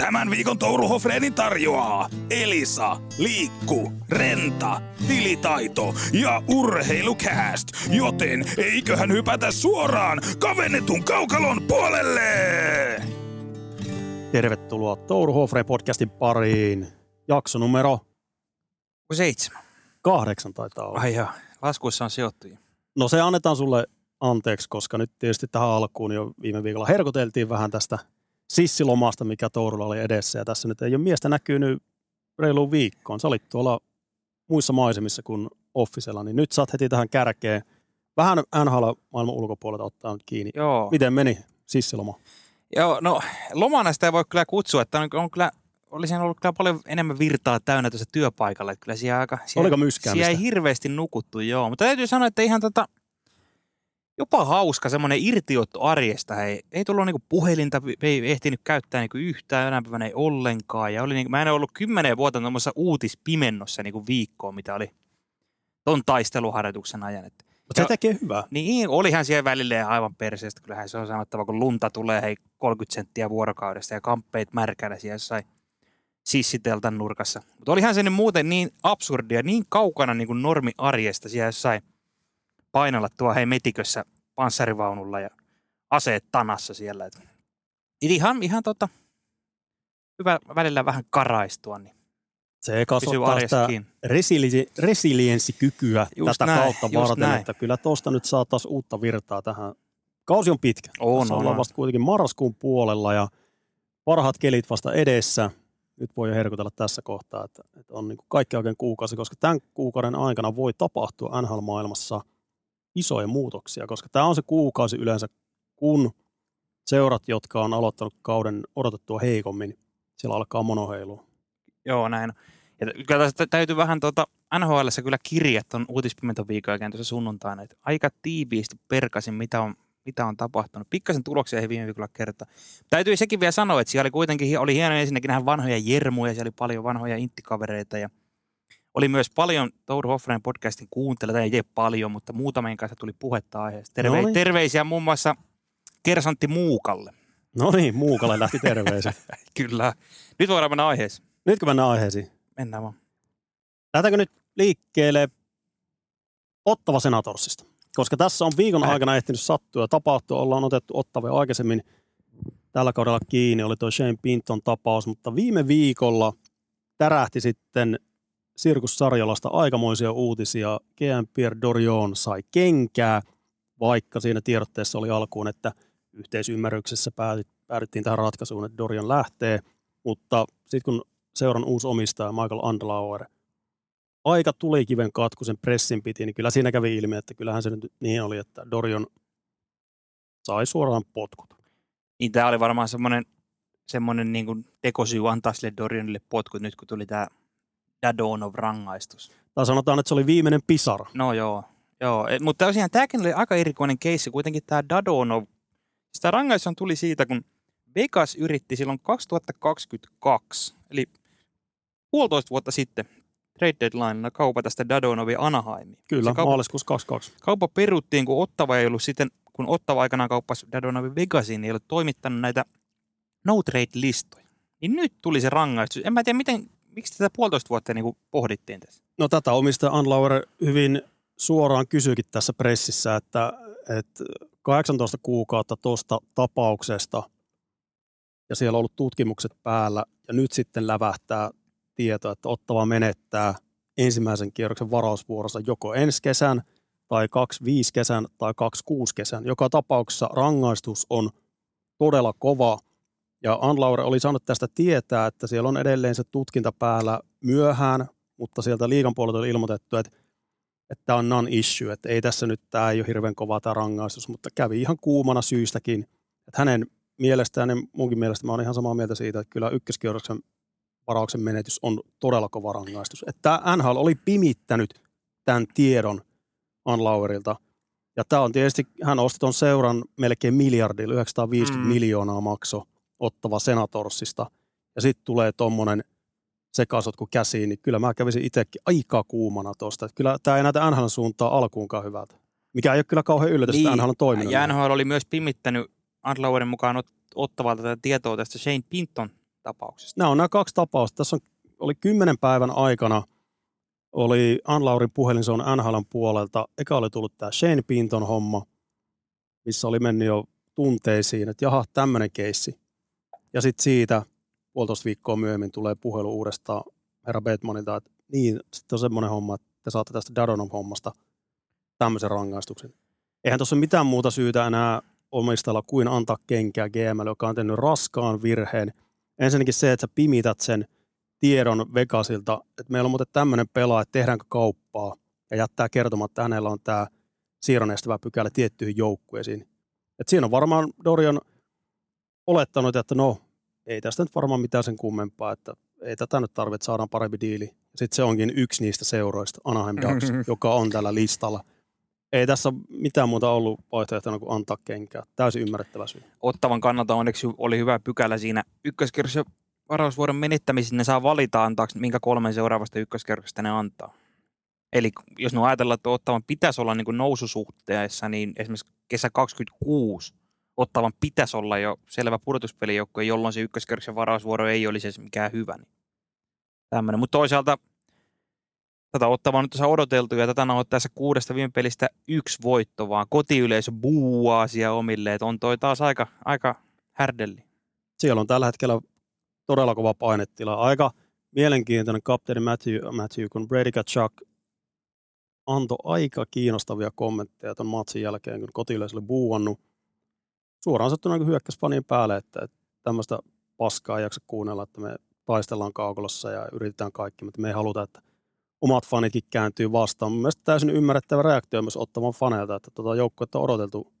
Tämän viikon Touru Hofreenin tarjoaa Elisa, Liikku, Renta, Tilitaito ja Urheilukääst. Joten eiköhän hypätä suoraan kavennetun kaukalon puolelle! Tervetuloa Touru Hofreen podcastin pariin. Jakso numero Seitsemän. kahdeksan taitaa olla. Ai joo, laskuissa on sijoittu. No se annetaan sulle anteeksi, koska nyt tietysti tähän alkuun jo viime viikolla herkoteltiin vähän tästä sissilomasta, mikä Tourulla oli edessä. Ja tässä nyt ei ole miestä näkynyt reiluun viikkoon. Sä olit tuolla muissa maisemissa kuin Officella, niin nyt saat heti tähän kärkeen. Vähän NHL maailman ulkopuolelta ottaa nyt kiinni. Joo. Miten meni sissiloma? Joo, no lomana sitä ei voi kyllä kutsua, että on, on kyllä, olisi ollut kyllä paljon enemmän virtaa täynnä tuossa työpaikalla. Että kyllä siellä aika, siellä, Oliko myskäämistä? siellä ei hirveästi nukuttu, joo. Mutta täytyy sanoa, että ihan tota, jopa hauska semmoinen irtiotto arjesta. Hei, ei tullut niinku puhelinta, ei ehtinyt käyttää niinku yhtään, enää päivänä ei ollenkaan. Ja oli niinku, mä en ollut kymmenen vuotta tuommoisessa uutispimennossa niinku viikkoa, mitä oli ton taisteluharjoituksen ajan. Että Mutta se tekee hyvää. Niin, olihan siellä välillä aivan perseestä. Kyllähän se on sanottava, kun lunta tulee hei 30 senttiä vuorokaudesta ja kamppeet märkänä siellä jossain sissiteltan nurkassa. Mutta olihan se nyt muuten niin absurdia, niin kaukana niin kuin normi arjesta siellä jossain painalla tuo hei metikössä panssarivaunulla ja aseet tanassa siellä. Et ihan, ihan tota, hyvä välillä vähän karaistua, niin Se kasvattaa sitä resili- resilienssikykyä Just tätä näin, kautta varten, näin. että kyllä tuosta nyt saa taas uutta virtaa tähän. Kausi on pitkä. On, Tässä on, ollaan on. vasta kuitenkin marraskuun puolella ja parhaat kelit vasta edessä. Nyt voi jo herkutella tässä kohtaa, että, että on niin kaikki oikein kuukausi, koska tämän kuukauden aikana voi tapahtua NHL-maailmassa isoja muutoksia, koska tämä on se kuukausi yleensä, kun seurat, jotka on aloittanut kauden odotettua heikommin, siellä alkaa monoheilu. Joo, näin. Ja kyllä täytyy vähän tuota, NHL kyllä kirjat on uutispimenton viikon jälkeen tuossa sunnuntaina, että aika tiiviisti perkasin, mitä on, mitä on tapahtunut. Pikkasen tuloksia ei viime viikolla kertaa. Täytyy sekin vielä sanoa, että siellä oli kuitenkin, oli hieno ensinnäkin nähdä vanhoja jermuja, siellä oli paljon vanhoja inttikavereita ja oli myös paljon Tour Hoffren podcastin kuuntelijoita, ei paljon, mutta muutamien kanssa tuli puhetta aiheesta. Terve, No niin. Terveisiä muun muassa Kersantti Muukalle. No niin, Muukalle lähti terveiset. Kyllä. Nyt voidaan mennä aiheeseen. Nytkö mennään aiheisiin? Mennään vaan. Lähdetäänkö nyt liikkeelle Ottava Senatorsista? Koska tässä on viikon aikana ehtinyt sattua ja tapahtua. Ollaan otettu Ottava jo aikaisemmin tällä kaudella kiinni. Oli tuo Shane Pinton tapaus, mutta viime viikolla tärähti sitten Sirkus Sarjolasta aikamoisia uutisia. GM Pierre Dorion sai kenkää, vaikka siinä tiedotteessa oli alkuun, että yhteisymmärryksessä päädyt- päädyttiin tähän ratkaisuun, että Dorion lähtee. Mutta sitten kun seuran uusi omistaja Michael Andlauer aika tuli kiven katku sen pressin piti, niin kyllä siinä kävi ilmi, että kyllähän se nyt niin oli, että Dorion sai suoraan potkut. Niin tämä oli varmaan semmoinen, semmoinen niin kuin tekosyy antaa sille Dorionille potkut nyt, kun tuli tämä Dadonov rangaistus. Tai sanotaan, että se oli viimeinen pisara. No joo, joo. Et, mutta tosiaan tämäkin oli aika erikoinen keissi. Kuitenkin tämä Dadonov, sitä rangaistus tuli siitä, kun Vegas yritti silloin 2022, eli puolitoista vuotta sitten, trade deadlinena kaupata sitä Dadonovia Anaheimiin. Kyllä, Se kauppa, maaliskuussa 22. kauppa peruttiin, kun Ottava ei ollut sitten, kun Ottava aikanaan kauppasi Dadonovin Vegasiin, niin ei ollut toimittanut näitä no trade-listoja. Niin nyt tuli se rangaistus. En mä tiedä, miten, miksi tätä puolitoista vuotta niin kuin pohdittiin tässä. No tätä omistaja Andlauer hyvin suoraan kysyikin tässä pressissä, että, että 18 kuukautta tuosta tapauksesta ja siellä on ollut tutkimukset päällä ja nyt sitten lävähtää tieto, että Ottava menettää ensimmäisen kierroksen varausvuorossa joko ensi kesän tai kaksi viisi kesän tai kaksi kuusi kesän. Joka tapauksessa rangaistus on todella kova ja Andlauer oli saanut tästä tietää, että siellä on edelleen se tutkinta päällä myöhään, mutta sieltä liigan puolelta oli ilmoitettu, että että tämä on non-issue, että ei tässä nyt, tämä ei ole hirveän kova tämä rangaistus, mutta kävi ihan kuumana syystäkin, että hänen mielestään ja munkin mielestä mä olen ihan samaa mieltä siitä, että kyllä ykköskierroksen varauksen menetys on todella kova rangaistus. Että tämä NHL oli pimittänyt tämän tiedon Anlauerilta, ja tämä on tietysti, hän osti ton seuran melkein miljardilla, 950 Mm. mm. miljoonaa makso ottava Senatorsista, ja sitten tulee tuommoinen sekasotku käsiin, niin kyllä mä kävisin itsekin aika kuumana tuosta. Kyllä tämä ei näitä NHL suuntaa alkuunkaan hyvältä. Mikä ei ole kyllä kauhean yllätys, niin, että NHL on toiminut. Ja. NHL oli myös pimittänyt Andlauerin mukaan ot- ottavalta tätä tietoa tästä Shane Pinton tapauksesta? Nämä on nämä kaksi tapausta. Tässä on, oli kymmenen päivän aikana oli Anlaurin puhelin, se on NHLn puolelta. Eka oli tullut tämä Shane Pinton homma, missä oli mennyt jo tunteisiin, että jaha, tämmöinen keissi. Ja sitten siitä puolitoista viikkoa myöhemmin tulee puhelu uudestaan herra Batmanilta, että niin, sitten on semmoinen homma, että te saatte tästä Dadonom-hommasta tämmöisen rangaistuksen. Eihän tuossa ole mitään muuta syytä enää omistajalla kuin antaa kenkää GML, joka on tehnyt raskaan virheen. Ensinnäkin se, että sä pimität sen tiedon Vegasilta, että meillä on muuten tämmöinen pelaaja, että tehdäänkö kauppaa, ja jättää kertomatta, että hänellä on tämä siirron estävä pykälä tiettyihin joukkueisiin. Et siinä on varmaan Dorian olettanut, että no, ei tästä nyt varmaan mitään sen kummempaa, että ei tätä nyt tarvitse, saadaan parempi diili. Sitten se onkin yksi niistä seuroista, Anaheim Ducks, joka on tällä listalla. Ei tässä mitään muuta ollut vaihtoehtona kuin antaa kenkää. Täysin ymmärrettävä syy. Ottavan kannalta onneksi oli hyvä pykälä siinä ykköskerrossa varausvuoron menettämisessä. Ne saa valita antaako, minkä kolmen seuraavasta ykköskerrosta ne antaa. Eli jos ne ajatellaan, että Ottavan pitäisi olla niin kuin noususuhteessa, niin esimerkiksi kesä 26 Ottavan pitäisi olla jo selvä pudotuspelijoukkue, jolloin se ykköskerroksen varausvuoro ei olisi edes mikään hyvä. Niin. Mutta toisaalta tätä Ottavaa nyt odoteltu ja tätä on tässä kuudesta viime pelistä yksi voitto, vaan kotiyleisö buuaa siellä omille, että on toi taas aika, aika härdelli. Siellä on tällä hetkellä todella kova painetila. Aika mielenkiintoinen kapteeni Matthew, Matthew kun Brady Chuck antoi aika kiinnostavia kommentteja tuon matsin jälkeen, kun kotiyleisö oli buuannut. Suoraan sanottuna niin hyökkäsi fanien päälle, että, että tämmöistä paskaa ei jaksa kuunnella, että me taistellaan kaukolossa ja yritetään kaikki, mutta me ei haluta, että omat fanitkin kääntyy vastaan. Mielestäni täysin ymmärrettävä reaktio myös ottamaan faneilta, että tuota joukkuetta on odoteltu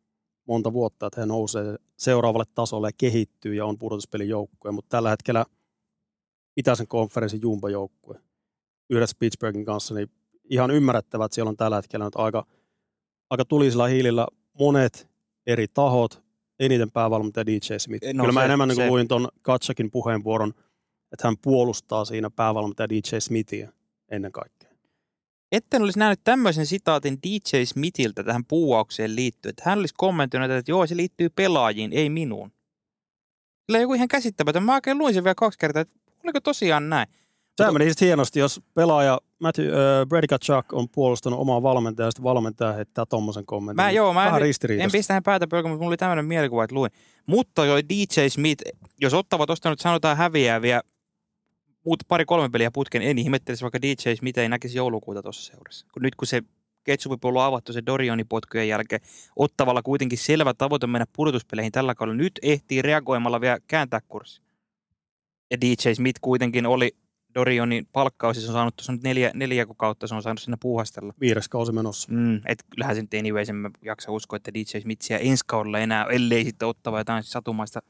monta vuotta, että he nousee seuraavalle tasolle ja kehittyy ja on pudotuspelin joukkue, mutta tällä hetkellä itäisen konferenssin jumbojoukkue yhdessä Pittsburghin kanssa, niin ihan ymmärrettävä, että siellä on tällä hetkellä nyt aika, aika tulisilla hiilillä monet eri tahot, eniten päävalmentaja DJ Smith. No, Kyllä mä se, enemmän niin luin tuon Katsakin puheenvuoron, että hän puolustaa siinä päävalmentaja DJ Smithia ennen kaikkea. Etten olisi nähnyt tämmöisen sitaatin DJ Smithiltä tähän puuaukseen liittyen, että hän olisi kommentoinut, että joo, se liittyy pelaajiin, ei minuun. Sillä joku ihan käsittämätön. Mä oikein luin sen vielä kaksi kertaa, että oliko tosiaan näin. Tämä meni hienosti, jos pelaaja Matthew, uh, Brady Kachuk on puolustanut omaa valmentajaa, ja sitten valmentaja heittää tuommoisen kommentin. Mä, joo, mä en, en pistä hän päätä pölkä, mutta mulla oli tämmöinen mielikuva, että luin. Mutta jo DJ Smith, jos ottavat tuosta nyt sanotaan häviäviä muut pari-kolme peliä putken, en ihmettelisi vaikka DJ Smith ei näkisi joulukuuta tuossa seurassa. Kun nyt kun se ketsupipullo on avattu se Dorionin potkujen jälkeen, ottavalla kuitenkin selvä tavoite mennä pudotuspeleihin tällä kaudella. Nyt ehtii reagoimalla vielä kääntää kurssi. Ja DJ Smith kuitenkin oli Dorionin palkkaus, se on saanut tuossa nyt neljä, neljä kuukautta, se on saanut sinne puuhastella. Viides kausi menossa. Mm, et kyllähän se nyt anyways, en jaksa uskoa, että DJ Smith siellä ensi kaudella enää, ellei sitten ottava jotain satumaista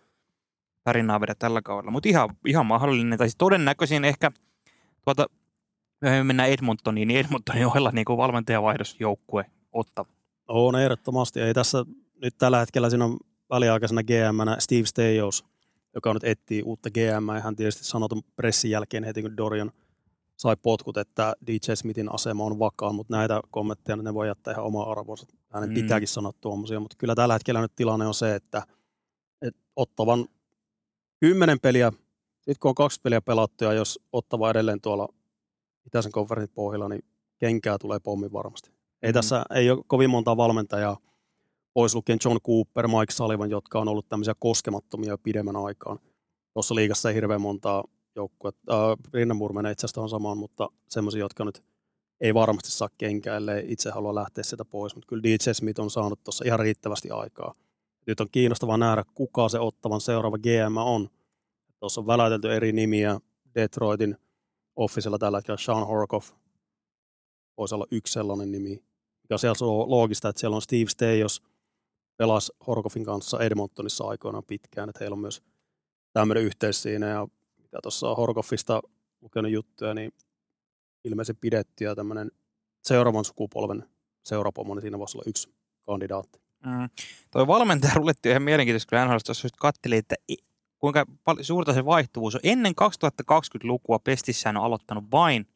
tarinaa vedä tällä kaudella. Mutta ihan, ihan mahdollinen, tai siis todennäköisin ehkä tuota, me mennään Edmontoniin, niin Edmontonin ohella niin valmentajavaihdosjoukkue ottava. On ehdottomasti. Ei tässä nyt tällä hetkellä siinä on väliaikaisena gm Steve Stejos, joka nyt etsii uutta GM. Ja hän tietysti sanoi pressin jälkeen heti, kun Dorian sai potkut, että DJ Smithin asema on vakaa, mutta näitä kommentteja ne voi jättää ihan oma arvonsa. Hänen mm. pitääkin sanoa tuommoisia, mutta kyllä tällä hetkellä nyt tilanne on se, että, että ottavan kymmenen peliä, sitten kun on kaksi peliä pelattu ja jos ottava edelleen tuolla itäisen konferenssin pohjalla, niin kenkää tulee pommi varmasti. Ei mm. tässä ei ole kovin monta valmentajaa, pois lukien John Cooper, Mike Sullivan, jotka on ollut tämmöisiä koskemattomia pidemmän aikaan. Tuossa liigassa ei hirveän montaa joukkuetta. Äh, Rinnamur menee itse asiassa samaan, mutta semmoisia, jotka nyt ei varmasti saa kenkää, ellei itse halua lähteä sitä pois. Mutta kyllä DJ Smith on saanut tuossa ihan riittävästi aikaa. Nyt on kiinnostavaa nähdä, kuka se ottavan seuraava GM on. Tuossa on väläytelty eri nimiä. Detroitin officella tällä hetkellä Sean Horkoff voisi olla yksi sellainen nimi. Mikä siellä on loogista, että siellä on Steve Steyos, pelasi Horkoffin kanssa Edmontonissa aikoinaan pitkään, että heillä on myös tämmöinen yhteys siinä. Ja mitä tuossa on Horkoffista lukenut juttuja, niin ilmeisesti pidetty ja tämmöinen seuraavan sukupolven seurapomo, niin siinä voisi olla yksi kandidaatti. Mm. Tuo valmentaja rulletti ihan mielenkiintoista, kun NHL tuossa katseli, että kuinka paljon suurta se vaihtuvuus on. Ennen 2020-lukua Pestissään on aloittanut vain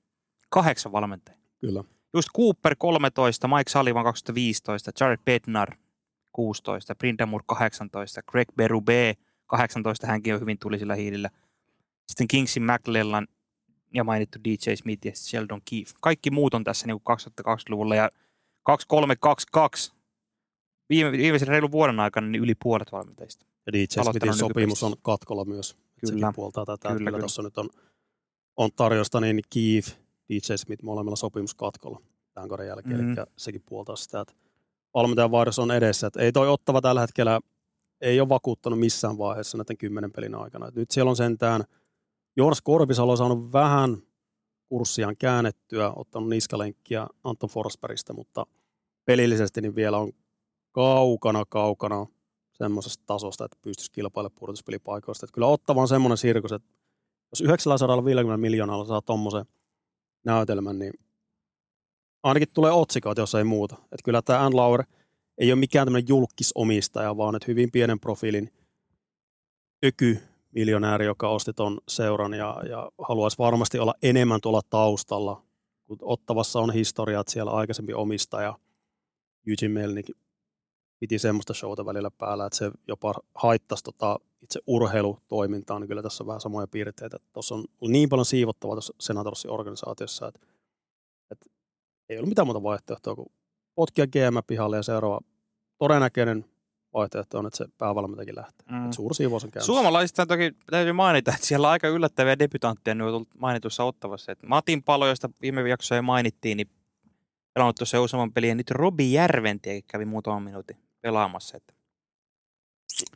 kahdeksan valmentajaa. Kyllä. Just Cooper 13, Mike Sullivan 2015, Jared Bednar 16, Brindamur 18, Greg Berube 18, hänkin on hyvin tulisilla hiilillä. sitten Kingsin McLellan ja mainittu DJ Smith ja Sheldon Keefe. Kaikki muut on tässä niin 2020-luvulla ja 2322 viime, viimeisen reilun vuoden aikana niin yli puolet valmentajista. Ja DJ Smithin sopimus on katkolla myös. Kyllä. Sekin puoltaa tätä. Kyllä, kyllä. tuossa nyt on, on tarjosta niin Keefe, DJ Smith molemmilla sopimus katkolla tämän kauden jälkeen. Mm-hmm. Eli sekin puoltaa sitä, että valmentajan vaihdos on edessä. Että ei toi ottava tällä hetkellä ei ole vakuuttanut missään vaiheessa näiden kymmenen pelin aikana. Et nyt siellä on sentään, Jonas Korpisalo on saanut vähän kurssiaan käännettyä, ottanut niskalenkkiä Anton Forsbergista, mutta pelillisesti niin vielä on kaukana, kaukana semmoisesta tasosta, että pystyisi kilpailemaan pudotuspelipaikoista. Kyllä Ottava on semmoinen sirkus, että jos 950 miljoonalla saa tuommoisen näytelmän, niin ainakin tulee otsikoita, jos ei muuta. Että kyllä tämä Ann Lauer ei ole mikään tämmöinen julkisomistaja, vaan että hyvin pienen profiilin öky miljonääri, joka osti ton seuran ja, ja haluaisi varmasti olla enemmän tuolla taustalla. Kun Ottavassa on historia, että siellä aikaisempi omistaja Eugene Melnick piti semmoista showta välillä päällä, että se jopa haittaisi tota itse urheilutoimintaa, niin kyllä tässä on vähän samoja piirteitä. Tuossa on niin paljon siivottavaa tuossa Senatorsin organisaatiossa, että ei ollut mitään muuta vaihtoehtoa kuin potkia GM pihalle ja seuraava todennäköinen vaihtoehto on, että se päävalmentajakin lähtee. Mm. Että suuri siivous on käynnissä. Suomalaisista toki täytyy mainita, että siellä on aika yllättäviä debutantteja nyt on tullut mainitussa ottavassa. Että Matin Palo, josta viime jaksossa jo mainittiin, niin pelannut tuossa useamman pelin. Ja nyt Robi Järventiä kävi muutaman minuutin pelaamassa. Että.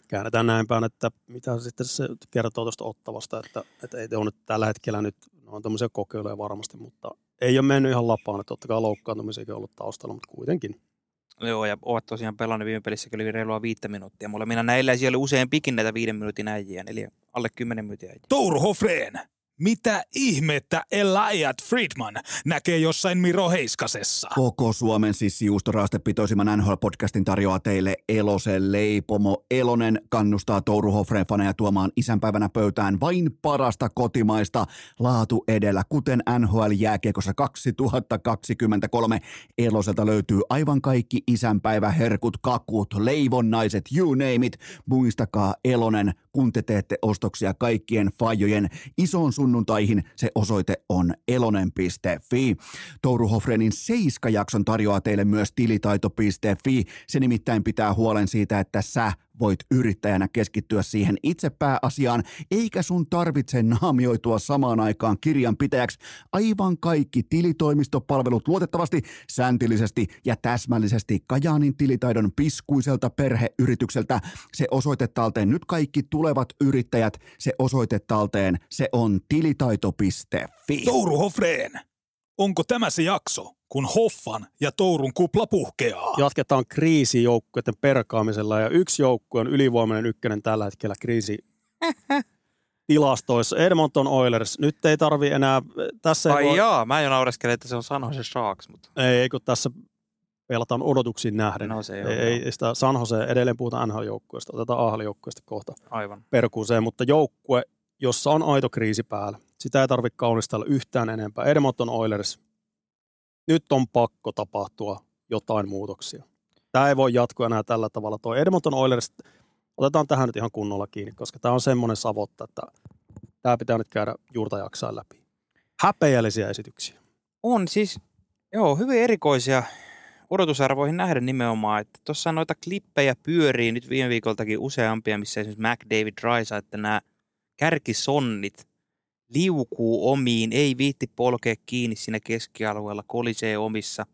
Käännetään näin päin, että mitä sitten se kertoo tuosta ottavasta, että, että ei ole nyt tällä hetkellä nyt, no on tämmöisiä kokeiluja varmasti, mutta ei ole mennyt ihan lapaan, että totta kai loukkaantumisiakin on ollut taustalla, mutta kuitenkin. Joo, ja ovat tosiaan pelannut viime pelissä kyllä reilua viittä minuuttia. Mulla minä näillä siellä oli usein pikin näitä viiden minuutin äijiä, eli alle kymmenen minuutin äijiä. Touru Hofreen, mitä ihmettä Eliot Friedman näkee jossain Miro Heiskasessa? Koko Suomen sissijuustoraastepitoisimman NHL-podcastin tarjoaa teille Elosen leipomo. Elonen kannustaa Touru Hofreen faneja tuomaan isänpäivänä pöytään vain parasta kotimaista laatu edellä, kuten NHL-jääkiekossa 2023. Eloselta löytyy aivan kaikki isänpäiväherkut, kakut, leivonnaiset, you name it. Muistakaa Elonen, kun te teette ostoksia kaikkien fajojen ison sunnuntaihin. Se osoite on elonen.fi. Touru Hofrenin Seiska-jakson tarjoaa teille myös tilitaito.fi. Se nimittäin pitää huolen siitä, että sä voit yrittäjänä keskittyä siihen itse pääasiaan, eikä sun tarvitse naamioitua samaan aikaan kirjanpitäjäksi. Aivan kaikki tilitoimistopalvelut luotettavasti, säntillisesti ja täsmällisesti Kajaanin tilitaidon piskuiselta perheyritykseltä. Se osoite talteen nyt kaikki tulevat yrittäjät, se osoite talteen, se on tilitaito.fi. Touru Hofreen, onko tämä se jakso? Kun Hoffan ja Tourun kupla puhkeaa. Jatketaan kriisijoukkueiden perkaamisella ja yksi joukkue on ylivoimainen ykkönen tällä hetkellä kriisi tilastoissa. Edmonton Oilers. Nyt ei tarvi enää... Tässä Ai voi... jaa, mä jo naureskelen, että se on San Jose Sharks. Mutta... Ei, ei kun tässä pelataan odotuksiin nähden. No se ei, ei, ei sitä San Jose, edelleen puhutaan NHL-joukkueesta, otetaan AHL-joukkueesta kohta Aivan. perkuuseen, mutta joukkue, jossa on aito kriisi päällä. Sitä ei tarvitse kaunistella yhtään enempää. Edmonton Oilers, nyt on pakko tapahtua jotain muutoksia. Tämä ei voi jatkua enää tällä tavalla. Tuo Edmonton Oilers, otetaan tähän nyt ihan kunnolla kiinni, koska tämä on semmoinen savotta, että tämä pitää nyt käydä juurta jaksaa läpi. Häpeällisiä esityksiä. On siis, joo, hyvin erikoisia odotusarvoihin nähdä nimenomaan, että tuossa noita klippejä pyörii nyt viime viikoltakin useampia, missä esimerkiksi McDavid Raisa, että nämä kärkisonnit liukuu omiin, ei viitti polkea kiinni siinä keskialueella, kolisee omissa.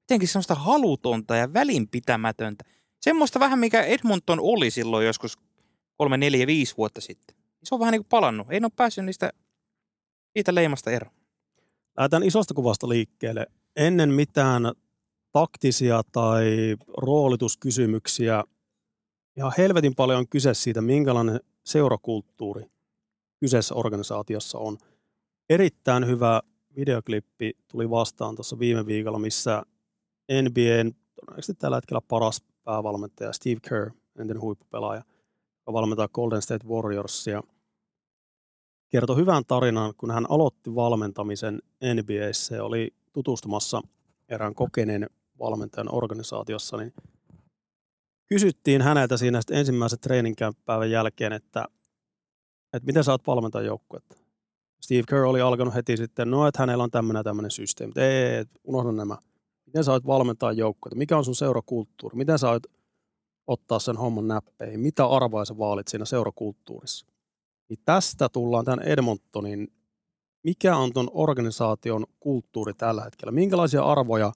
Jotenkin semmoista halutonta ja välinpitämätöntä. Semmoista vähän, mikä Edmonton oli silloin joskus kolme, neljä, viisi vuotta sitten. Se on vähän niin kuin palannut. Ei ole päässyt niistä, siitä leimasta eroon. Lähdetään isosta kuvasta liikkeelle. Ennen mitään taktisia tai roolituskysymyksiä, ihan helvetin paljon on kyse siitä, minkälainen seurakulttuuri kyseessä organisaatiossa on. Erittäin hyvä videoklippi tuli vastaan tuossa viime viikolla, missä NBAn todennäköisesti tällä hetkellä paras päävalmentaja Steve Kerr, entinen huippupelaaja, joka valmentaa Golden State Warriorsia, kertoi hyvän tarinan, kun hän aloitti valmentamisen NBAssä ja oli tutustumassa erään kokeneen valmentajan organisaatiossa, niin kysyttiin häneltä siinä ensimmäisen treeninkäypäivän jälkeen, että että miten sä oot valmentaa joukkuetta. Steve Kerr oli alkanut heti sitten, no että hänellä on tämmöinen tämmöinen systeemi. Ei, ei, ei, unohda nämä. Miten sä oot valmentaa joukkuetta? Mikä on sun seurakulttuuri? Miten sä oot ottaa sen homman näppeihin? Mitä arvoja sä vaalit siinä seurakulttuurissa? Niin tästä tullaan tämän Edmontonin, mikä on ton organisaation kulttuuri tällä hetkellä? Minkälaisia arvoja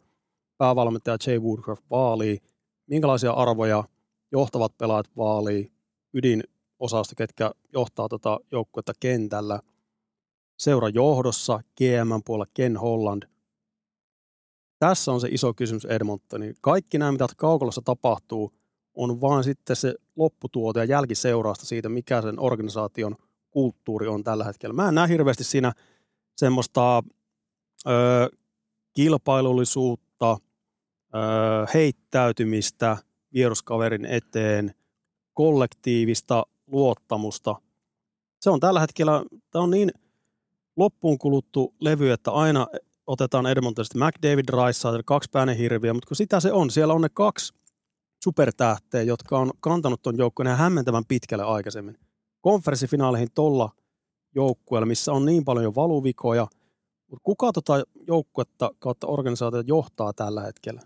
päävalmentaja Jay Woodcroft vaalii? Minkälaisia arvoja johtavat pelaajat vaalii? Ydinosasto, ketkä johtaa tota joukkuetta kentällä? Seurajohdossa, GM puolella Ken Holland. Tässä on se iso kysymys Edmontoni. Kaikki nämä, mitä kaukolossa tapahtuu, on vaan sitten se lopputuote ja jälkiseurausta siitä, mikä sen organisaation kulttuuri on tällä hetkellä. Mä en näe hirveästi siinä semmoista ö, kilpailullisuutta, ö, heittäytymistä vieruskaverin eteen, kollektiivista luottamusta. Se on tällä hetkellä, tämä on niin loppuun kuluttu levy, että aina otetaan Edmontonista McDavid Rice, kaksi hirviä, mutta kun sitä se on, siellä on ne kaksi supertähteä, jotka on kantanut tuon joukkueen ihan hämmentävän pitkälle aikaisemmin. Konferenssifinaaleihin tolla joukkueella, missä on niin paljon jo valuvikoja, mutta kuka tota joukkuetta kautta organisaatiota johtaa tällä hetkellä?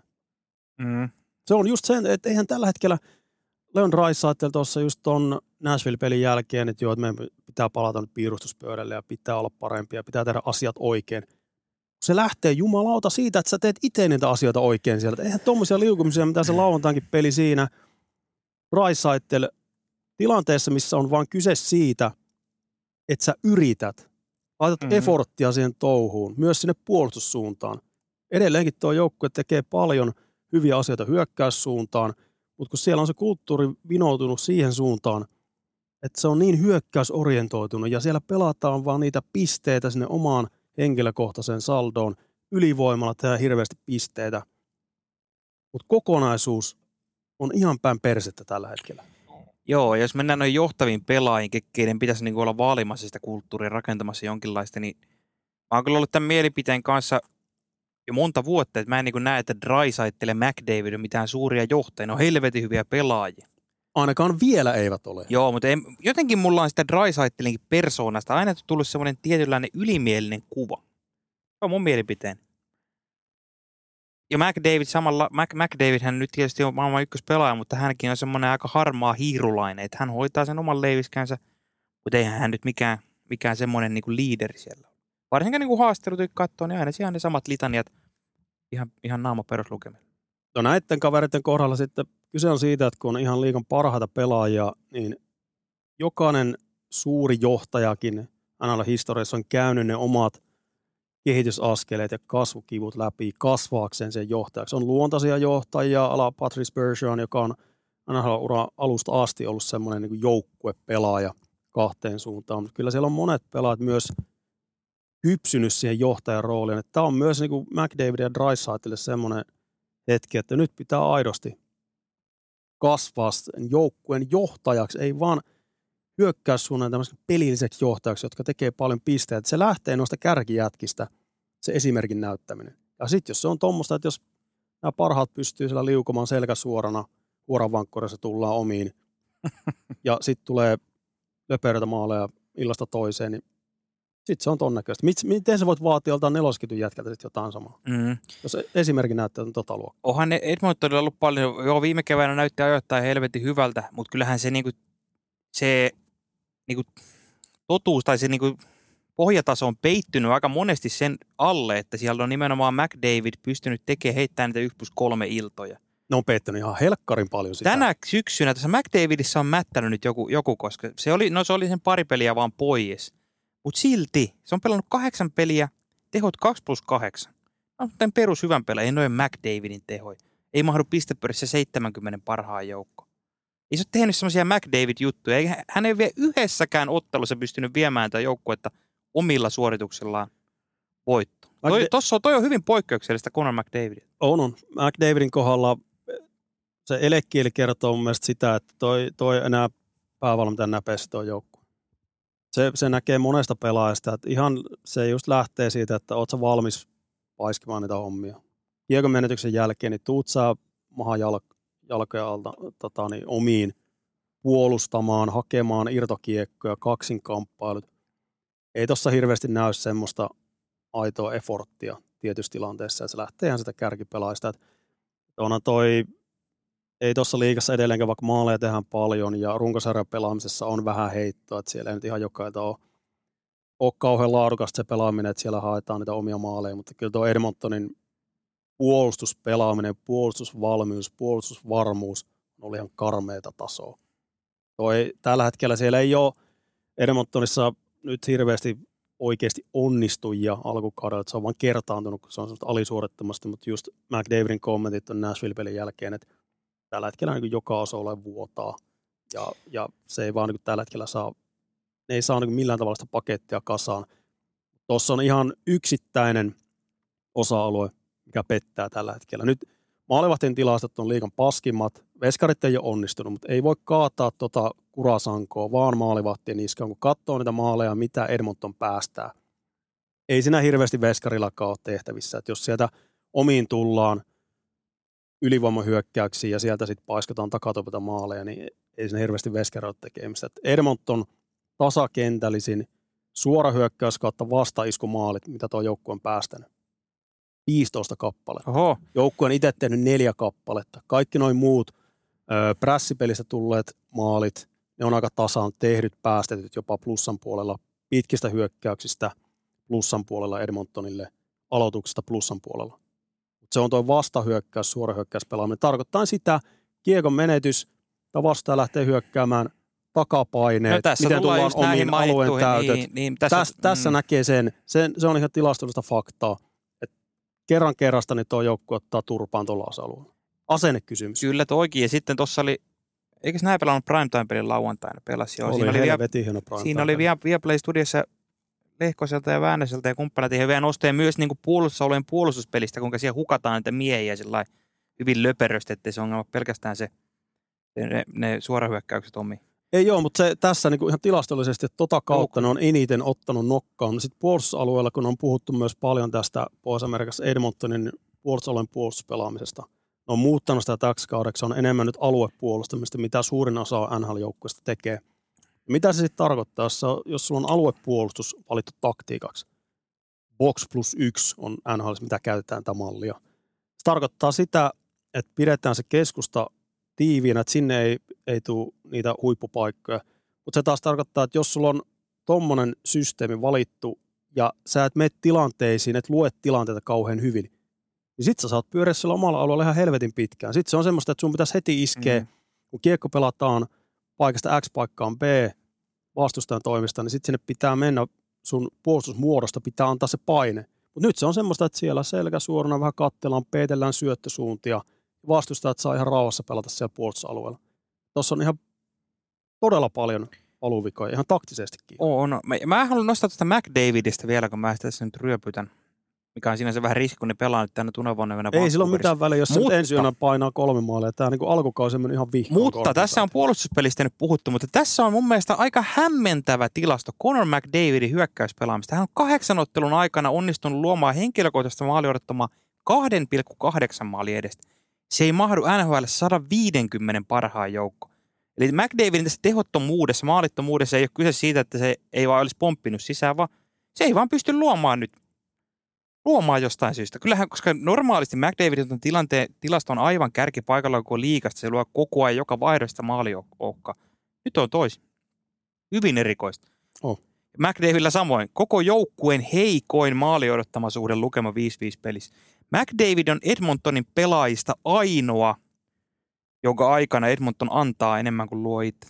Mm. Se on just sen, että eihän tällä hetkellä Leon Rice ajatteli tuossa just ton Nashville-pelin jälkeen, että joo, että meidän pitää palata nyt piirustuspöydälle ja pitää olla parempia, pitää tehdä asiat oikein se lähtee jumalauta siitä, että sä teet itse niitä asioita oikein sieltä. Eihän tuommoisia liukumisia, mitä se lauantaankin peli siinä Raisaitel tilanteessa, missä on vain kyse siitä, että sä yrität, laitat mm-hmm. efforttia siihen touhuun, myös sinne puolustussuuntaan. Edelleenkin tuo joukkue tekee paljon hyviä asioita hyökkäyssuuntaan, mutta kun siellä on se kulttuuri vinoutunut siihen suuntaan, että se on niin hyökkäysorientoitunut ja siellä pelataan vaan niitä pisteitä sinne omaan – henkilökohtaiseen saldoon. Ylivoimalla tehdään hirveästi pisteitä. Mutta kokonaisuus on ihan päin persettä tällä hetkellä. Joo, jos mennään noin johtaviin pelaajiin, keiden pitäisi niinku olla vaalimassa sitä kulttuuria, rakentamassa jonkinlaista, niin mä oon kyllä ollut tämän mielipiteen kanssa jo monta vuotta, että mä en niin näe, että Drysaitel ja McDavid on mitään suuria johtajia. Ne on helvetin hyviä pelaajia. Ainakaan vielä eivät ole. Joo, mutta en, jotenkin mulla on sitä Drysaitelinkin persoonasta aina tullut semmoinen tietynlainen ylimielinen kuva. Se on mun mielipiteen. Ja McDavid samalla, Mac, McDavid hän nyt tietysti on maailman ykköspelaaja, mutta hänkin on semmoinen aika harmaa hiirulainen, että hän hoitaa sen oman leiviskänsä, mutta eihän hän nyt mikään, mikään semmoinen niin kuin liideri siellä. Varsinkin niin kuin haastelut katsoo, niin aina siellä ne samat litaniat ihan, ihan naama peruslukemilla. No näiden kavereiden kohdalla sitten kyse on siitä, että kun on ihan liikan parhaita pelaajia, niin jokainen suuri johtajakin aina historiassa on käynyt ne omat kehitysaskeleet ja kasvukivut läpi kasvaakseen sen johtajaksi. On luontaisia johtajia, ala Patrice Bergeron, joka on ura alusta asti ollut semmoinen niin joukkuepelaaja kahteen suuntaan, mutta kyllä siellä on monet pelaajat myös hypsynyt siihen johtajan rooliin. Tämä on myös niin kuin McDavid ja Drysaitille semmoinen hetki, että nyt pitää aidosti kasvaa joukkueen johtajaksi, ei vaan hyökkäyssuunnan tämmöiseksi pelilliseksi johtajaksi, jotka tekee paljon pisteitä. Se lähtee noista kärkijätkistä, se esimerkin näyttäminen. Ja sitten jos se on tuommoista, että jos nämä parhaat pystyy siellä liukumaan selkä suorana, huoranvankkurissa tullaan omiin, ja sitten tulee löperöitä maaleja illasta toiseen, niin sitten se on ton näköistä. Miten sä voit vaatia joltain neloskitun jätkältä sitten jotain samaa? Mm. Jos esimerkin näyttää on tota luokkaa. Onhan ne Edmontonilla ollut paljon, joo viime keväänä näytti ajoittain helvetin hyvältä, mutta kyllähän se, niinku, se niinku, totuus tai se niinku, pohjataso on peittynyt aika monesti sen alle, että siellä on nimenomaan McDavid pystynyt tekemään heittämään niitä 1 plus 3 iltoja. Ne on peittänyt ihan helkkarin paljon sitä. Tänä syksynä tässä McDavidissa on mättänyt nyt joku, joku koska se oli, no se oli sen pari peliä vaan pois. Mutta silti, se on pelannut kahdeksan peliä, tehot 2 plus 8. No, tämän perus hyvän pelaajan, ei noin McDavidin tehoi. Ei mahdu pistepörissä 70 parhaan joukko. Ei se ole tehnyt semmoisia McDavid-juttuja. Hän ei vielä yhdessäkään ottelussa pystynyt viemään tätä joukkuetta omilla suorituksillaan voitto. McDa- toi, tossa on, toi on hyvin poikkeuksellista Conor McDavid. On, on. McDavidin kohdalla se elekieli kertoo mun mielestä sitä, että toi, toi enää päävalmentajan näpeissä tuo joukko se, se näkee monesta pelaajasta, että ihan se just lähtee siitä, että oot sä valmis paiskimaan niitä hommia. Kiekon menetyksen jälkeen, niin tuut sä maha jalk, jalkoja alta tota, niin omiin puolustamaan, hakemaan irtokiekkoja, kaksinkamppailut. Ei tuossa hirveästi näy semmoista aitoa efforttia tietyissä tilanteissa, että se lähtee ihan sitä kärkipelaista. Että onhan toi, ei tuossa liikassa edelleenkään, vaikka maaleja tehdään paljon ja runkosarjan pelaamisessa on vähän heittoa, että siellä ei nyt ihan jokaita ole, ole kauhean laadukasta se pelaaminen, että siellä haetaan niitä omia maaleja, mutta kyllä tuo Edmontonin puolustuspelaaminen, puolustusvalmius, puolustusvarmuus oli ihan karmeita tasoa. Toi, tällä hetkellä siellä ei ole Edmontonissa nyt hirveästi oikeasti onnistujia alkukaudella, että se on vain kertaantunut, kun se on alisuorittamasta, mutta just McDavidin kommentit on Nashville-pelin jälkeen, että tällä hetkellä niin joka osa ole vuotaa, ja, ja se ei vaan niin tällä hetkellä saa, ne ei saa niin millään tavalla sitä pakettia kasaan. Tuossa on ihan yksittäinen osa-alue, mikä pettää tällä hetkellä. Nyt maalivahtien tilastot on liikan paskimmat, veskarit ei ole onnistunut, mutta ei voi kaataa tota kurasankoa vaan maalivahtien niskaan, kun katsoo niitä maaleja, mitä Edmonton päästää. Ei siinä hirveästi veskarillakaan ole tehtävissä, että jos sieltä omiin tullaan ylivoimahyökkäyksiin ja sieltä sitten paiskataan takatopilta maaleja, niin ei siinä hirveästi veskari ole tekemistä. Että Edmonton tasakentällisin suora hyökkäys kautta vastaiskumaalit, mitä tuo joukkue on päästänyt. 15 kappaletta. Oho. Joukkue on itse tehnyt neljä kappaletta. Kaikki noin muut ö, prässipelistä tulleet maalit, ne on aika tasaan tehdyt, päästetyt jopa plussan puolella pitkistä hyökkäyksistä plussan puolella Edmontonille, aloituksesta plussan puolella. Mut se on tuo vastahyökkäys, suora hyökkäys pelaaminen. Tarkoittaa sitä, kiekon menetys, tai vastaan lähtee hyökkäämään takapaineet, No tässä miten tullaan just omiin alueen täytöt. niin, niin, tässä, Tässä, tässä näkee sen. sen. Se on ihan tilastollista faktaa. että kerran kerrasta niin tuo joukkue ottaa turpaan tuolla osa-alueella. Asennekysymys. Kyllä toikin. Ja sitten tuossa oli, eikös näin pelannut primetime-pelin lauantaina pelasi? Joo, siinä oli, vielä, siinä oli vielä Viaplay Studiossa Lehkoselta ja Väänäseltä ja kumppanat ihan vielä nostee myös niin puolustusalueen puolustuspelistä, kuinka siellä hukataan niitä miehiä sillä hyvin löperösti, ettei se ongelma pelkästään se, ne, ne suorahyökkäykset omi. Ei joo, mutta se tässä niin kuin ihan tilastollisesti, että tota kautta ne on eniten ottanut nokkaan. Sitten puolustusalueella, kun on puhuttu myös paljon tästä Pohjois-Amerikassa Edmontonin puolustusalueen puolustuspelaamisesta, ne on muuttanut sitä täksi kaudeksi, on enemmän nyt aluepuolustamista, mitä suurin osa NHL-joukkueista tekee. Mitä se sitten tarkoittaa, jos, jos sulla on aluepuolustus valittu taktiikaksi? Box plus yksi on NHL, mitä käytetään tätä mallia. Se tarkoittaa sitä, että pidetään se keskusta tiiviinä, että sinne ei, ei tule niitä huippupaikkoja. Mutta se taas tarkoittaa, että jos sulla on tommonen systeemi valittu ja sä et mene tilanteisiin, et lue tilanteita kauhean hyvin, niin sit sä saat pyöriä sillä omalla alueella ihan helvetin pitkään. Sitten se on semmoista, että sun pitäisi heti iskeä, mm. kun kiekko pelataan paikasta X paikkaan B vastustajan toimesta, niin sitten sinne pitää mennä sun puolustusmuodosta, pitää antaa se paine. Mutta nyt se on semmoista, että siellä selkä suorana vähän kattellaan, peitellään syöttösuuntia, vastustajat saa ihan rauhassa pelata siellä puolustusalueella. Tuossa on ihan todella paljon valuvikoja, ihan taktisestikin. On. Mä, mä haluan nostaa tuosta McDavidistä vielä, kun mä sitä nyt ryöpytän. Mikä on sinänsä vähän riski, kun ne pelaa nyt tänne yönä Ei sillä ole mitään väliä, jos Mutta- ensi yönä painaa kolme maalia. Tämä niin alkukausi on ihan vihkoon. Mutta tässä on puolustuspelistä nyt puhuttu, mutta tässä on mun mielestä aika hämmentävä tilasto Conor McDavidin hyökkäyspelaamista. Hän on kahdeksan ottelun aikana onnistunut luomaan henkilökohtaista maali odottamaa 2,8 maali edestä. Se ei mahdu NHL 150 parhaan joukko. Eli McDavidin tässä tehottomuudessa, maalittomuudessa ei ole kyse siitä, että se ei vaan olisi pomppinut sisään, vaan se ei vaan pysty luomaan nyt luomaan jostain syystä. Kyllähän, koska normaalisti McDavidin tilanteen, tilasto on aivan kärkipaikalla koko liikasta. Se luo koko ajan joka vaihdosta maalijoukkoa. Nyt on toisin. Hyvin erikoista. Oh. McDavidillä samoin. Koko joukkueen heikoin maali odottama suhde lukema 5-5 pelissä. McDavid on Edmontonin pelaajista ainoa, jonka aikana Edmonton antaa enemmän kuin luo itse 5-5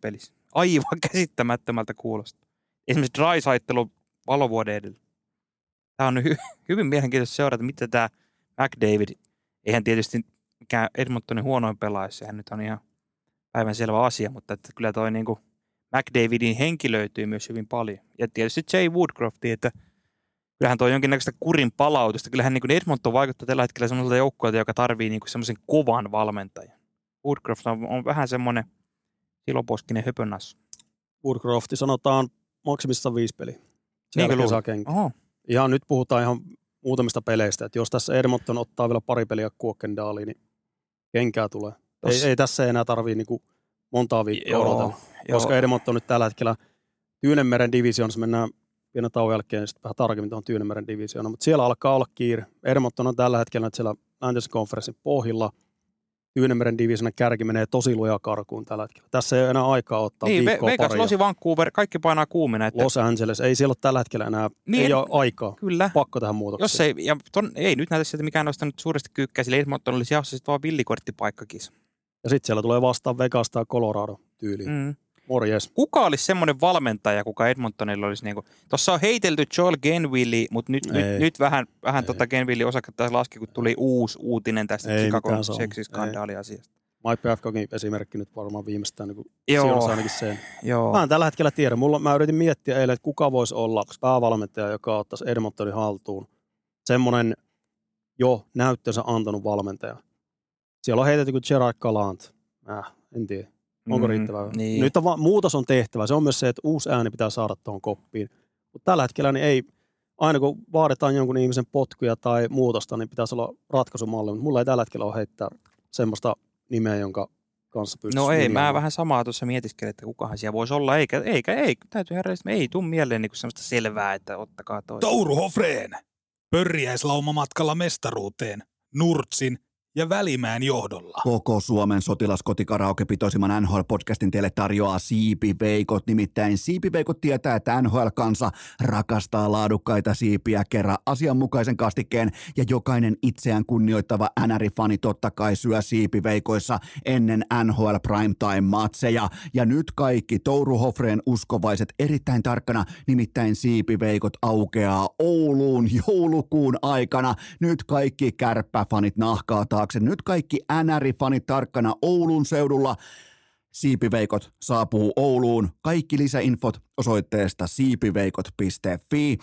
pelissä. Aivan käsittämättömältä kuulostaa. Esimerkiksi Drysaittelu valovuoden edellä. Tämä on hy- hyvin mielenkiintoista seurata, mitä tämä McDavid, eihän tietysti mikään Edmontonin huonoin pelaaja, sehän nyt on ihan päivänselvä asia, mutta että kyllä toi niinku McDavidin henki löytyy myös hyvin paljon. Ja tietysti Jay Woodcrofti, että kyllähän tuo jonkinnäköistä kurin palautusta. Kyllähän niin Edmonton vaikuttaa tällä hetkellä semmoiselta joukkueelta, joka tarvii niin semmoisen kovan valmentajan. Woodcroft on, on vähän semmoinen siloposkinen höpönassu. Woodcrofti sanotaan maksimissaan viisi peliä. Sen Niinkö Ihan nyt puhutaan ihan muutamista peleistä. Että jos tässä Edmonton ottaa vielä pari peliä Kuokkendaaliin, niin kenkää tulee. Ei, ei tässä enää tarvii niinku montaa viikkoa Joo, odotella. joo. Koska Edmonton on nyt tällä hetkellä Tyynemeren divisioonassa, mennään pienen tauon jälkeen sitten vähän tarkemmin tuohon Tyynemeren divisioonaan, mutta siellä alkaa olla kiire. Edmonton on tällä hetkellä nyt siellä läntisen konferenssin pohjilla. Tyynemeren divisioonan kärki menee tosi lujaa karkuun tällä hetkellä. Tässä ei ole enää aikaa ottaa Niin, viikkoa Vegas, paria. Losi, Vancouver, kaikki painaa kuumina. Että Los Angeles, ei siellä ole tällä hetkellä enää, Niin, ei en- ole aikaa. Kyllä. Pakko tähän muutokseen. Jos ei, ja ton, ei nyt näytä siltä mikään nostanut suuresti kyykkää, sillä Edmonton olisi jaossa sitten vaan villikorttipaikkakin. Ja sitten siellä tulee vastaan Vegas tai Colorado tyyliin. Mm. Morjes. Kuka olisi semmoinen valmentaja, kuka Edmontonilla olisi niinku, tuossa on heitelty Joel Genwilli, mutta nyt, nyt, Ei. nyt vähän, vähän Ei. tota Genwilli osaketta taas laski, kun tuli uusi uutinen tästä Chicagon seksiskandaaliasiasta. Mike Babcockin esimerkki nyt varmaan viimeistään niin Joo. ainakin sen. Joo. Mä en tällä hetkellä tiedä. Mulla, mä yritin miettiä eilen, että kuka voisi olla päävalmentaja, joka ottaisi Edmontonin haltuun. Semmoinen jo näyttönsä antanut valmentaja. Siellä on heitetty kuin Gerard Galant. Äh, en tiedä. Onko Mm, riittävää? Niin. Nyt on va- muutos on tehtävä. Se on myös se, että uusi ääni pitää saada tuohon koppiin. Mutta tällä hetkellä niin ei, aina kun vaaditaan jonkun ihmisen potkuja tai muutosta, niin pitäisi olla ratkaisumalli. Mutta mulla ei tällä hetkellä ole heittää semmoista nimeä, jonka kanssa pystyisi No ei, mä vähän samaa tuossa mietiskelin, että kukahan siellä voisi olla, eikä, eikä, ei, täytyy herra, ei tuu mieleen niinku semmoista selvää, että ottakaa toi. Touru Hofreen. Pörriäislaumamatkalla mestaruuteen. Nurtsin ja Välimään johdolla. Koko Suomen sotilaskotikaraoke-pitoisimman NHL-podcastin teille tarjoaa Siipiveikot. Nimittäin Siipiveikot tietää, että NHL-kansa rakastaa laadukkaita siipiä kerran asianmukaisen kastikkeen ja jokainen itseään kunnioittava NR-fani totta kai syö siipiveikoissa ennen NHL Primetime-matseja. Ja nyt kaikki Touru Hofreen uskovaiset erittäin tarkkana, nimittäin Siipiveikot aukeaa Ouluun joulukuun aikana. Nyt kaikki kärppäfanit nahkaa taakse. Nyt kaikki NR-fanit tarkkana Oulun seudulla. Siipiveikot saapuu Ouluun. Kaikki lisäinfot osoitteesta siipiveikot.fi.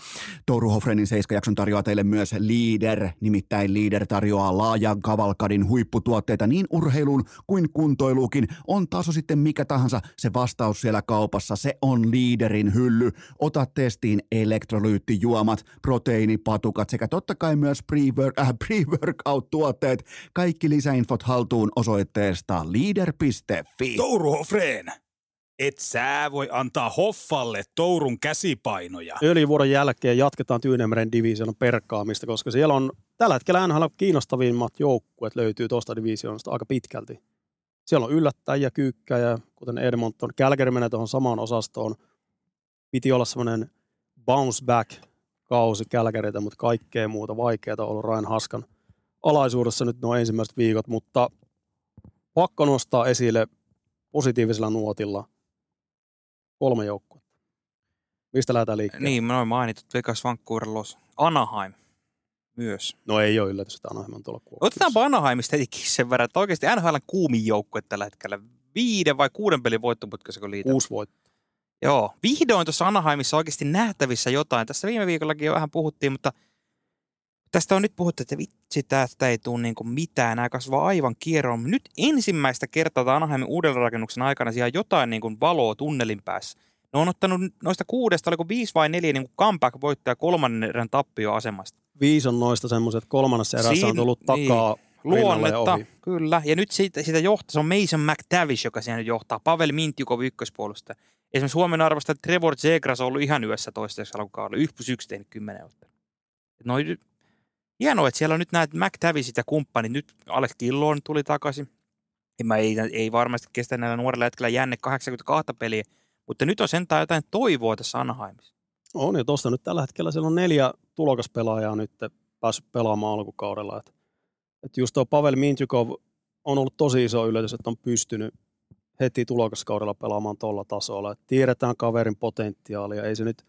Touru Hofrenin seiskajakson tarjoaa teille myös Leader, nimittäin Leader tarjoaa laajan kavalkadin huipputuotteita niin urheiluun kuin kuntoiluukin. On taso sitten mikä tahansa se vastaus siellä kaupassa, se on Leaderin hylly. Ota testiin elektrolyyttijuomat, proteiinipatukat sekä totta kai myös pre-work- äh, pre-workout-tuotteet. Kaikki lisäinfot haltuun osoitteesta leader.fi. Touru Hofreen. Et sä voi antaa Hoffalle Tourun käsipainoja. öljyvuoron jälkeen jatketaan Tyynemeren divisioonan perkaamista, koska siellä on tällä hetkellä NHL kiinnostavimmat joukkueet löytyy tuosta divisioonasta aika pitkälti. Siellä on yllättäjiä, kyykkäjä, kuten Edmonton. Calgary menee tuohon samaan osastoon. Piti olla semmoinen bounce back kausi Calgarytä, mutta kaikkea muuta vaikeaa on ollut Ryan Haskan alaisuudessa nyt nuo ensimmäiset viikot, mutta pakko nostaa esille positiivisella nuotilla kolme joukkuetta. Mistä lähdetään liikkeelle? Niin, mä noin mainitut Vegas, Vancouver, Los, Anaheim myös. No ei ole yllätys, että Anaheim on tuolla kuopissa. Otetaanpa Anaheimista hetikin sen verran, että oikeasti NHL kuumin joukkue tällä hetkellä. Viiden vai kuuden pelin voittoputkassa, kun liitetään. Kuusi voittoa. Joo, vihdoin tuossa Anaheimissa oikeasti nähtävissä jotain. Tässä viime viikollakin jo vähän puhuttiin, mutta tästä on nyt puhuttu, että vitsi, tästä ei tule niinku mitään. Nämä kasvaa aivan kierroon. Nyt ensimmäistä kertaa Anaheimin uudelleenrakennuksen aikana siellä jotain niinku valoa tunnelin päässä. Ne on ottanut noista kuudesta, oliko viisi vai neljä niin comeback-voittaja kolmannen erän tappioasemasta. Viisi on noista semmoiset, kolmannessa erässä Siin- on tullut niin. takaa ja Luonnetta, kyllä. Ja nyt siitä, siitä johtaa, se on Mason McTavish, joka siinä nyt johtaa. Pavel Mintjukov ykköspuolustaja. Esimerkiksi Suomen arvosta Trevor Zegras on ollut ihan yössä toistaiseksi alkukaudella. 1 plus 1 tehnyt 10 ottelua. Noi, hienoa, että siellä on nyt nämä McTavishit ja kumppanit. Nyt Alex Killorn tuli takaisin. En mä ei, ei varmasti kestä näillä nuorilla hetkellä jänne 82 peliä, mutta nyt on sentään jotain toivoa tässä Anaheimissa. On ja tuosta nyt tällä hetkellä siellä on neljä tulokaspelaajaa nyt päässyt pelaamaan alkukaudella. Et, et just tuo Pavel Mintjukov on ollut tosi iso yllätys, että on pystynyt heti tulokaskaudella pelaamaan tuolla tasolla. Et tiedetään kaverin potentiaalia. Ei se nyt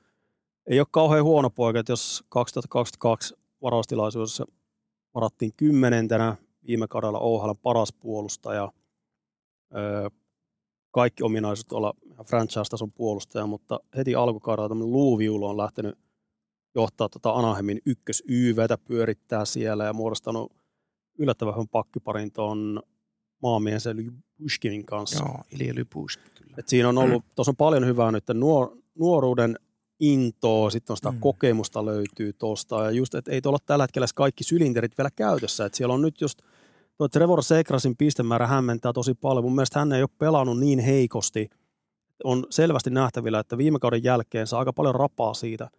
ei ole kauhean huono poika, että jos 2022 varaustilaisuudessa varattiin kymmenentenä viime kaudella OHL paras puolustaja, öö, kaikki ominaisuudet olla franchise-tason puolustaja, mutta heti alkukaudella tämmöinen Luuviulo on lähtenyt johtaa tota Anaheimin ykkös YVtä, pyörittää siellä ja muodostanut yllättävän hyvän pakkiparin tuon maamiehensä Pushkinin kanssa. Joo, Ilja Lypuus, kyllä. Et siinä on ollut, tuossa on paljon hyvää nyt, nuor, nuoruuden intoa, sitten on sitä Mm. kokemusta löytyy tuosta, ja just, että ei tuolla tällä hetkellä kaikki sylinterit vielä käytössä, että siellä on nyt just tuo Trevor Segrasin pistemäärä hämmentää tosi paljon. Mun mielestä hän ei ole pelannut niin heikosti. On selvästi nähtävillä, että viime kauden jälkeen saa aika paljon rapaa siitä,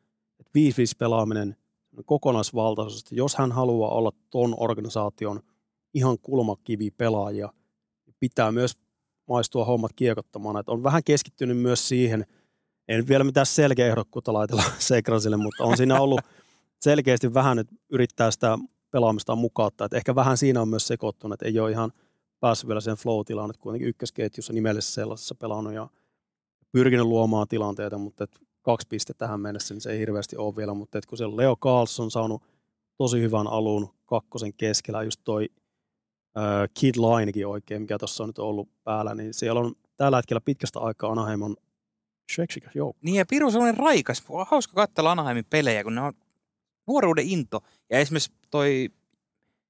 että 5-5 pelaaminen kokonaisvaltaisesti, jos hän haluaa olla ton organisaation ihan kulmakivi pelaajia, pitää myös maistua hommat kiekottamaan. Että on vähän keskittynyt myös siihen, en vielä mitään selkeä ehdokkuutta laitella Segrasille, mutta on siinä ollut selkeästi vähän nyt yrittää sitä pelaamista mukauttaa. Että ehkä vähän siinä on myös sekoittunut, että ei ole ihan päässyt vielä sen flow-tilaan, että kuitenkin ykkösketjussa nimellisessä sellaisessa pelannut ja pyrkinyt luomaan tilanteita, mutta että kaksi pistettä tähän mennessä, niin se ei hirveästi ole vielä, mutta että kun siellä Leo Carlson on saanut tosi hyvän alun kakkosen keskellä, just toi äh, Kid Linekin oikein, mikä tuossa on nyt ollut päällä, niin siellä on tällä hetkellä pitkästä aikaa Anaheim on seksikäs joukko. Niin ja Piru on raikas. On hauska katsella Anaheimin pelejä, kun ne on nuoruuden into. Ja esimerkiksi toi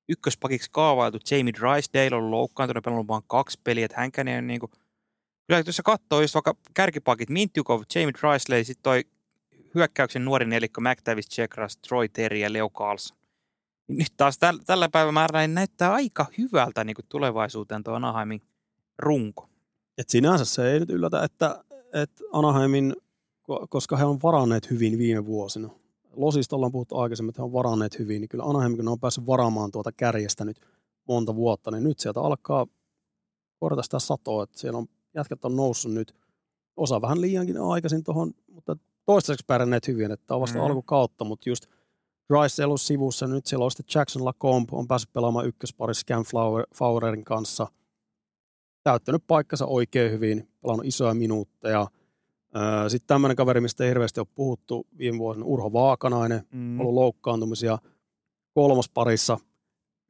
ykköspakiksi kaavailtu Jamie Drysdale on loukkaantunut, pelannut vain kaksi peliä, että hänkään ei ole niin kuin, kyllä jos katsoo just vaikka kärkipakit, Mintjukov, Jamie Drysdale, sitten toi hyökkäyksen nuori nelikko McTavish, Chekras, Troy Terry ja Leo Carlson. Niin nyt taas täl, tällä päivämäärällä niin näyttää aika hyvältä niin kuin tulevaisuuteen tuo Anaheimin runko. Et sinänsä se ei nyt yllätä, että, että Anaheimin, koska he on varanneet hyvin viime vuosina, Losista ollaan puhuttu aikaisemmin, että he on varanneet hyvin, niin kyllä Anaheim, kun ne on päässyt varaamaan tuota kärjestä nyt monta vuotta, niin nyt sieltä alkaa korjata sitä satoa, että siellä on jätkät on noussut nyt, osa vähän liiankin aikaisin tuohon, mutta toistaiseksi pärjänneet hyvin, että on vasta mm. alkukautta, mutta just Rice ollut sivussa, nyt siellä on sitten Jackson Lacombe, on päässyt pelaamaan ykkösparissa Cam Fowlerin kanssa, täyttänyt paikkansa oikein hyvin, pelannut isoja minuutteja, sitten tämmöinen kaveri, mistä ei hirveästi ole puhuttu viime vuosina, Urho Vaakanainen, mm. ollut loukkaantumisia kolmosparissa.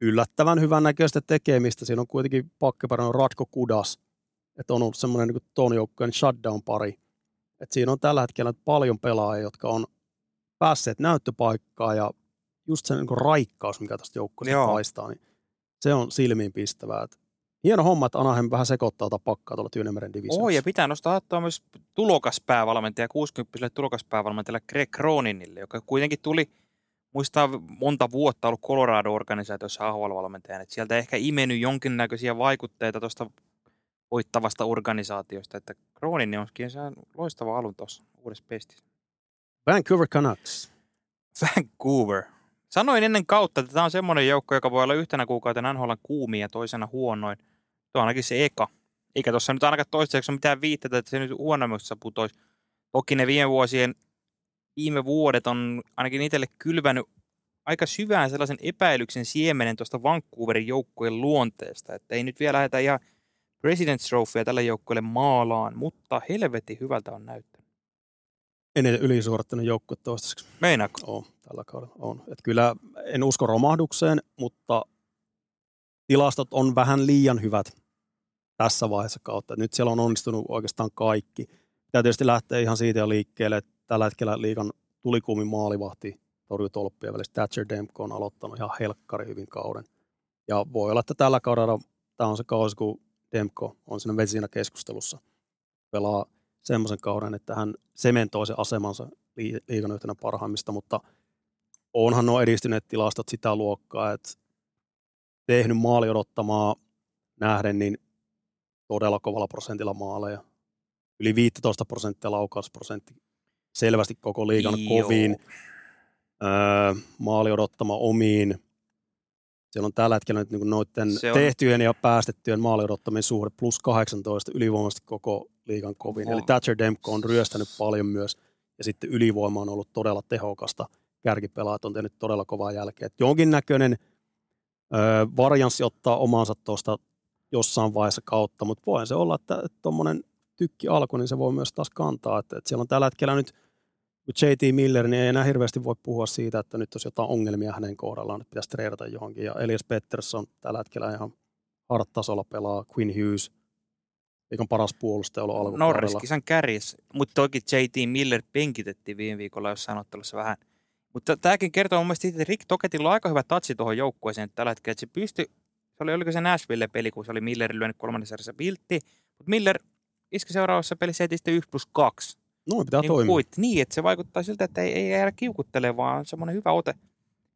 Yllättävän hyvän näköistä tekemistä. Siinä on kuitenkin pakkeparina Ratko Kudas, että on ollut semmoinen niin ton joukkueen shutdown-pari. Et siinä on tällä hetkellä paljon pelaajia, jotka on päässeet näyttöpaikkaan ja just se niin raikkaus, mikä tästä joukkueesta paistaa, niin se on silmiin pistävää. Hieno homma, että Anaheim vähän sekoittaa tuota pakkaa tuolla Tyynemeren divisiossa. Oh, ja pitää nostaa hattua myös tulokaspäävalmentaja, 60 tulokaspäävalmentajalle Greg Croninille, joka kuitenkin tuli, muistaa monta vuotta ollut Colorado-organisaatiossa AHL-valmentajana, että sieltä ehkä imennyt jonkinnäköisiä vaikutteita tuosta voittavasta organisaatiosta, että Cronin onkin se loistava alun tuossa uudessa pestissä. Vancouver Canucks. Vancouver. Sanoin ennen kautta, että tämä on semmoinen joukko, joka voi olla yhtenä kuukautena NHL kuumia ja toisena huonoin. Tuo on ainakin se eka. Eikä tuossa nyt ainakaan toistaiseksi ole mitään viitteitä, että se nyt huonommassa putoisi. Toki ne viime vuosien, viime vuodet on ainakin itselle kylvänyt aika syvään sellaisen epäilyksen siemenen tuosta Vancouverin joukkueen luonteesta, että ei nyt vielä lähdetä ihan President's Trophya tälle joukkueelle maalaan, mutta helvetti hyvältä on näyttänyt. Eniten ylisuorittanut joukkue toistaiseksi. Meinaako? On, tällä kaudella on. Et kyllä en usko romahdukseen, mutta tilastot on vähän liian hyvät tässä vaiheessa kautta. Nyt siellä on onnistunut oikeastaan kaikki. Tämä tietysti lähtee ihan siitä jo liikkeelle, että tällä hetkellä liikan tulikuumin maalivahti torjutolppia välissä Thatcher Demko on aloittanut ihan helkkari hyvin kauden. Ja voi olla, että tällä kaudella tämä on se kausi, kun Demko on siinä vesinä keskustelussa. Pelaa semmoisen kauden, että hän sementoi sen asemansa liikan yhtenä parhaimmista, mutta onhan nuo edistyneet tilastot sitä luokkaa, että tehnyt maali odottamaa nähden, niin todella kovalla prosentilla maaleja. Yli 15 prosenttia laukausprosentti, selvästi koko liigan Joo. kovin. Öö, maali odottama omiin. Siellä on tällä hetkellä nyt niin noiden on... tehtyjen ja päästettyjen maali odottamien suhde plus 18 ylivoimaisesti koko liigan kovin. Oh. Eli Thatcher Demko on ryöstänyt paljon myös ja sitten ylivoima on ollut todella tehokasta. Kärkipelaat on tehnyt todella kovaa jälkeä. jonkinnäköinen öö, varianssi ottaa omansa tuosta jossain vaiheessa kautta, mutta voi se olla, että tuommoinen tykki alku, niin se voi myös taas kantaa. Että, että siellä on tällä hetkellä nyt JT Miller, niin ei enää hirveästi voi puhua siitä, että nyt olisi jotain ongelmia hänen kohdallaan, että pitäisi treidata johonkin. Ja Elias Pettersson tällä hetkellä ihan hard-tasolla pelaa, Quinn Hughes, on paras puolustaja ollut alkukaudella. Norris-kisan kärjessä, mutta toki JT Miller penkitettiin viime viikolla jossain ottelussa vähän. Mutta tämäkin kertoo mun mielestä, että Rick Toketilla on aika hyvä tatsi tuohon joukkueeseen tällä hetkellä, että se pystyi se oli, oliko se Nashville-peli, kun se oli Millerin lyönyt kolmannessa sarjassa viltti. Mutta Miller iski seuraavassa pelissä heti sitten 1 plus 2. No, pitää niin toimia. Kuit. Niin, että se vaikuttaa siltä, että ei, ei jäädä kiukuttelemaan, vaan semmoinen hyvä ote,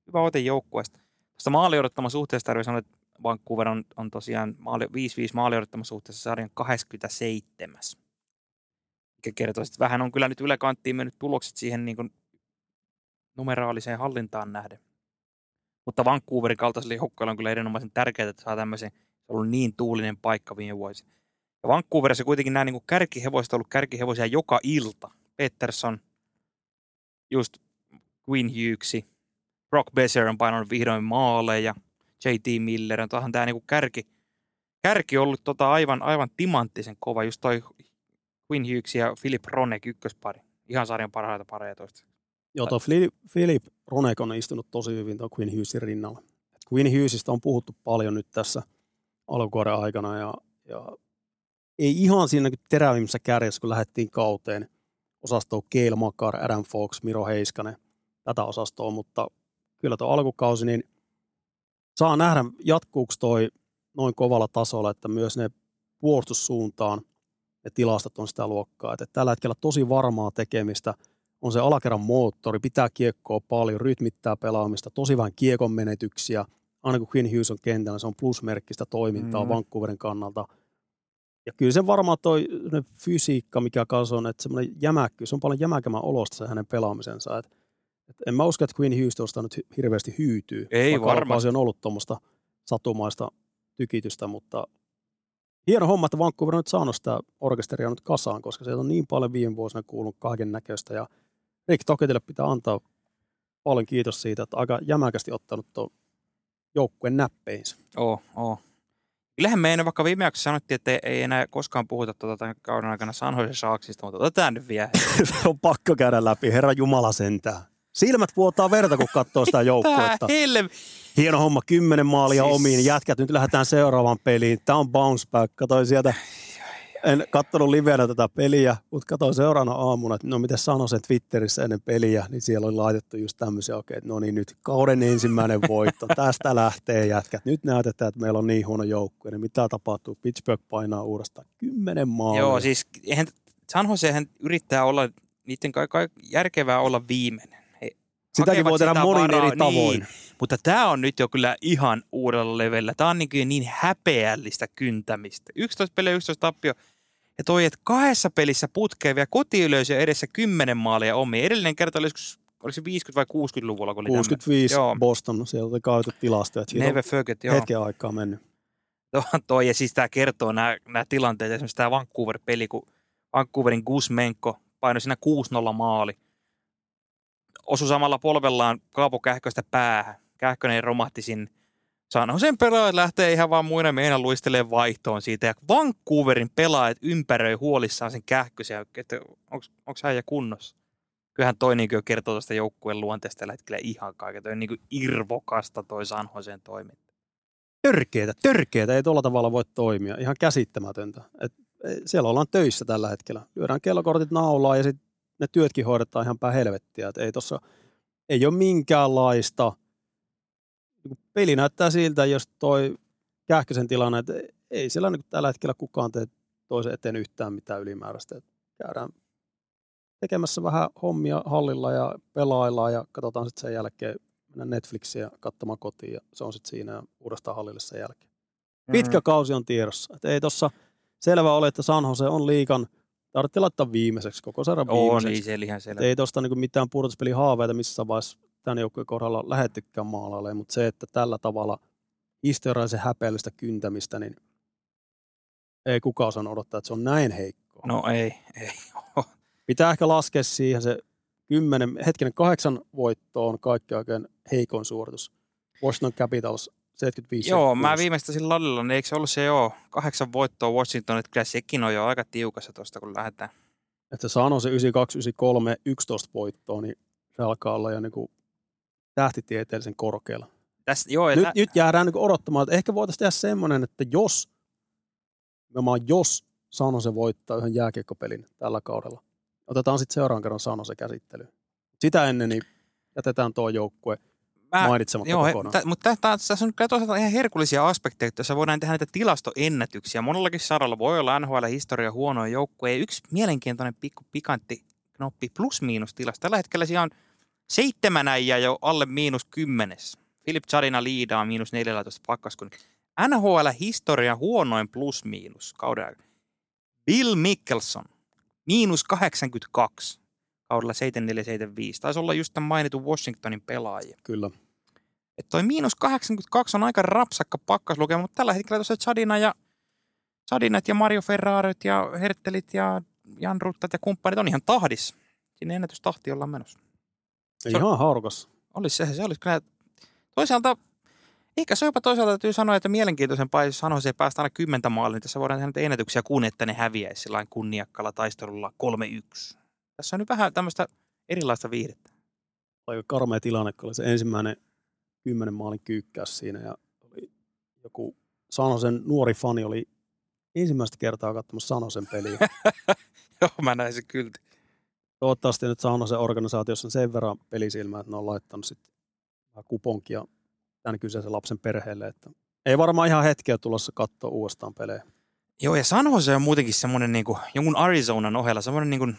hyvä ote joukkueesta. Tuosta maali odottama suhteesta tarvitsee sanoa, että Vancouver on, on tosiaan maali, 5-5 maaliodottamassa suhteessa sarjan 27. Mikä kertoo, että vähän on kyllä nyt yläkanttiin mennyt tulokset siihen niin kuin numeraaliseen hallintaan nähden. Mutta Vancouverin kaltaiselle joukkueelle on kyllä erinomaisen tärkeää, että saa tämmöisen, se on ollut niin tuulinen paikka viime vuosi. Ja Vancouverissa kuitenkin nämä niin kärkihevoiset on ollut kärkihevosia joka ilta. Peterson, just Quinn Hughesi, Brock Besser on painanut vihdoin maaleja, JT Miller, on tämä niin kärki, kärki ollut tota aivan, aivan timanttisen kova, just toi Quinn Hughes ja Philip Ronek ykköspari. Ihan sarjan parhaita pareja toista. Joo, tuo Philip Ronek on istunut tosi hyvin tuon Quinn Hughesin rinnalla. Quinn Hughesista on puhuttu paljon nyt tässä alkuvuoden aikana ja, ja ei ihan siinä terävimmässä kärjessä, kun lähdettiin kauteen osastoon Keil Makar, Adam Fox, Miro Heiskanen, tätä osastoa, mutta kyllä tuo alkukausi, niin saa nähdä, jatkuuko toi noin kovalla tasolla, että myös ne puolustussuuntaan ne tilastot on sitä luokkaa. Että tällä hetkellä tosi varmaa tekemistä on se alakerran moottori, pitää kiekkoa paljon, rytmittää pelaamista, tosi vähän kiekon menetyksiä. Aina kun Quinn Hughes on kentällä, se on plusmerkkistä toimintaa mm-hmm. Vancouverin kannalta. Ja kyllä se varmaan toi fysiikka, mikä kanssa on, että semmoinen jämäkkyys, se on paljon jämäkämän olosta se hänen pelaamisensa. Et, et en mä usko, että Quinn Hughes tuosta nyt hirveästi hyytyy. Ei varmasti. on ollut tuommoista satumaista tykitystä, mutta hieno homma, että Vancouver on nyt saanut sitä orkesteria nyt kasaan, koska se on niin paljon viime vuosina kuulunut kaiken näköistä. Ja Rick Toketille pitää antaa paljon kiitos siitä, että aika jämäkästi ottanut tuon joukkueen näppeinsä. Oo, oo. Kyllähän meidän vaikka viime jaksossa sanottiin, että ei enää koskaan puhuta tuota tämän kauden aikana San Saaksista, mutta otetaan nyt vielä. se on pakko käydä läpi, herra Jumala sentään. Silmät vuotaa verta, kun katsoo sitä joukkuetta. Hieno homma, kymmenen maalia siis... omiin. Jätkät, nyt lähdetään seuraavaan peliin. Tämä on bounce back. Katoin sieltä, en katsonut livenä tätä peliä, mutta katsoin seuraavana aamuna, että no miten sanoin sen Twitterissä ennen peliä, niin siellä oli laitettu just tämmöisiä, okei, okay, no niin nyt kauden ensimmäinen voitto. Tästä lähtee jätkät. Nyt näytetään, että meillä on niin huono joukkue. Niin mitä tapahtuu? Pittsburgh painaa uudestaan kymmenen maalia. Joo, siis eihän, San Josehan yrittää olla, niiden kai, kai järkevää olla viimeinen Sitäkin voi tehdä monin varaa, eri tavoin. Niin, mutta tämä on nyt jo kyllä ihan uudella levellä. Tämä on niin, niin häpeällistä kyntämistä. 11 peliä, 11 tappio. Ja toi, että kahdessa pelissä putkeen vielä kotiyleisö edessä 10 maalia omiin. Edellinen kerta oli oliko se 50- vai 60-luvulla? Kun oli 65 joo. Boston, sieltä oli kaadettu tilastoja. Never forget, joo. Hetken aikaa mennyt. Tuo, toi, ja siis tämä kertoo nämä, nämä tilanteet, esimerkiksi tämä Vancouver-peli, kun Vancouverin Guzmenko painoi siinä 6-0 maali – osui samalla polvellaan Kaapo Kähköstä päähän. Kähkönen romahti sinne. Sen pelaajat lähtee ihan vaan muina meidän luistelee vaihtoon siitä. Ja Vancouverin pelaajat ympäröi huolissaan sen kähkösen, että onko hän ja kunnossa. Kyllähän toi niin kertoo tuosta joukkueen luonteesta tällä hetkellä ihan kaiken. Toi on niin irvokasta toi Sanhoseen toiminta. Törkeetä, törkeetä. Ei tuolla tavalla voi toimia. Ihan käsittämätöntä. Et, siellä ollaan töissä tällä hetkellä. Lyödään kellokortit naulaa ja sitten ne työtkin hoidetaan ihan päin helvettiä. että ei tossa, ei ole minkäänlaista, niin peli näyttää siltä, jos toi Kähkösen tilanne, että ei siellä niin tällä hetkellä kukaan tee toisen eteen yhtään mitään ylimääräistä. Että käydään tekemässä vähän hommia hallilla ja pelaillaan ja katsotaan sitten sen jälkeen mennä Netflixiä katsomaan kotiin ja se on sitten siinä uudestaan hallille sen jälkeen. Pitkä mm-hmm. kausi on tiedossa. Et ei tossa selvä ole, että San Jose on liikan – tarvitse laittaa viimeiseksi, koko sarjan viimeiseksi. On, niin se ihan selvä. Ei tuosta niin mitään pudotuspelihaaveita missä vaiheessa tämän joukkueen kohdalla lähettykään maalalle, mutta se, että tällä tavalla historiallisen häpeällistä kyntämistä, niin ei kukaan osaa odottaa, että se on näin heikkoa. No ei, ei Pitää ehkä laskea siihen se kymmenen, hetkinen kahdeksan voittoa on kaikki oikein heikon suoritus. Washington Capitals 75 Joo, mä viimeistäisin ladilla, niin eikö se ollut se joo, kahdeksan voittoa Washington, että kyllä sekin on jo aika tiukassa tuosta, kun lähdetään. Että sano se 92, 93, 11 voittoa, niin se alkaa olla jo niin kuin tähtitieteellisen korkealla. Tästä, joo, nyt, tä... nyt jäädään niin odottamaan, että ehkä voitaisiin tehdä semmoinen, että jos, nimenomaan jos Sano se voittaa yhden jääkiekkopelin tällä kaudella, otetaan sitten seuraavan kerran Sano se käsittely. Sitä ennen niin jätetään tuo joukkue – mä, mainitsematta joo, kokonaan. Mutta tässä on kyllä toisaalta ihan herkullisia aspekteja, joissa voidaan tehdä näitä tilastoennätyksiä. Monellakin saralla voi olla NHL-historia huonoja joukkoja. Yksi mielenkiintoinen pikku pikantti knoppi plus-miinus tilasto. Tällä hetkellä siellä on seitsemän äijää jo alle miinus kymmenes. Philip Chadina liidaa miinus 14 pakkas, kun NHL-historian huonoin plus-miinus kauden aikana. Bill Mickelson, miinus 82 kaudella 7475. Taisi olla just tämän mainitun Washingtonin pelaajia. Kyllä. Että toi miinus 82 on aika rapsakka pakkaslukema, mutta tällä hetkellä tuossa Chadina ja Chadinat ja Mario Ferrarit ja Hertelit ja Jan Ruttat ja kumppanit on ihan tahdissa. Sinne ennätystahti ollaan menossa. Se- Ihan hauras. Olisi se, se olisi kyllä. Toisaalta, ehkä se jopa toisaalta täytyy sanoa, että mielenkiintoisempaa, jos sanoisi, että päästä aina kymmentä maaliin, niin tässä voidaan tehdä ennätyksiä kuin, että ne häviäisi sillä kunniakkaalla taistelulla 3-1. Tässä on nyt vähän tämmöistä erilaista viihdettä. Aika karmea tilanne, kun oli se ensimmäinen kymmenen maalin kyykkäys siinä ja oli joku Sanosen nuori fani oli ensimmäistä kertaa katsomassa Sanosen peliä. Joo, mä näin se kylti. Toivottavasti nyt Sanosen organisaatiossa on sen verran pelisilmää, että ne on laittanut sitten vähän kuponkia tämän kyseisen lapsen perheelle, että ei varmaan ihan hetkeä tulossa katsoa uudestaan pelejä. Joo, ja San Jose on muutenkin semmoinen niin kuin, jonkun Arizonan ohella semmoinen niin kuin,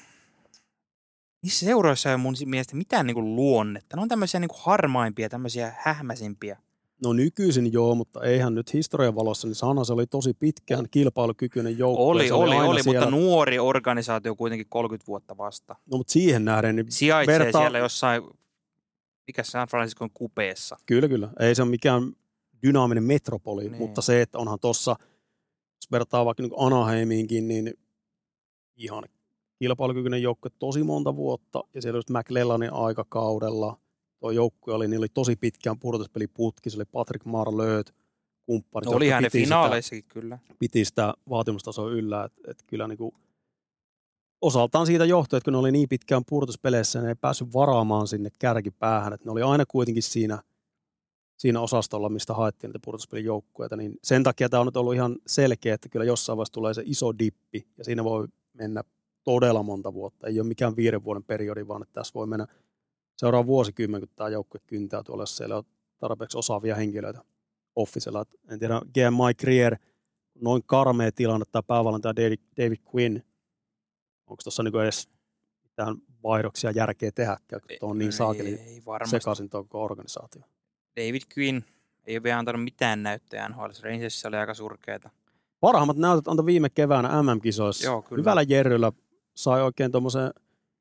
niissä seuroissa ei ole mun mielestä mitään niin kuin luonnetta. Ne on tämmöisiä niin kuin harmaimpia, tämmöisiä hähmäisimpiä. No nykyisin joo, mutta eihän nyt historian valossa, niin San Jose oli tosi pitkään kilpailukykyinen joukkue. Oli, Se oli, oli, siellä, mutta nuori organisaatio kuitenkin 30 vuotta vasta. No mutta siihen nähden, niin Sijaitsee Verta- siellä jossain, mikä San Franciscon kupeessa. Kyllä, kyllä. Ei se ole mikään dynaaminen metropoli, niin. mutta se, että onhan tuossa, jos vertaa vaikka niin Anaheimiinkin, niin ihan kilpailukykyinen joukkue tosi monta vuotta. Ja siellä just McLellanin aikakaudella tuo joukkue oli, niin oli tosi pitkään pudotuspeliputki. Se oli Patrick Marleut, kumppanit. No, oli hänen piti sitä- finaaleissakin kyllä. piti sitä vaatimustasoa yllä, että et kyllä niinku osaltaan siitä johtui, että kun ne oli niin pitkään pudotuspeleissä, ne ei päässyt varaamaan sinne kärkipäähän, että ne oli aina kuitenkin siinä, siinä osastolla, mistä haettiin niitä pudotuspelin joukkueita, niin sen takia tämä on nyt ollut ihan selkeä, että kyllä jossain vaiheessa tulee se iso dippi, ja siinä voi mennä todella monta vuotta. Ei ole mikään viiden vuoden periodi, vaan että tässä voi mennä seuraava vuosikymmen, kun tämä joukkue kyntää tuolla, jos siellä on tarpeeksi osaavia henkilöitä offisella. En tiedä, GM Mike Rier, noin karmea tilanne tämä päävalmentaja David, David Quinn. Onko tuossa niinku edes mitään vaihdoksia järkeä tehdäkään, kun tuo on niin saakeli Ei sekaisin tuo koko organisaatio. David Quinn ei ole vielä antanut mitään näyttöjä NHL. Rangersissa oli aika surkeita. Parhaimmat näytöt antoi viime keväänä MM-kisoissa. Joo, kyllä. Hyvällä Jerryllä sai oikein tuommoisen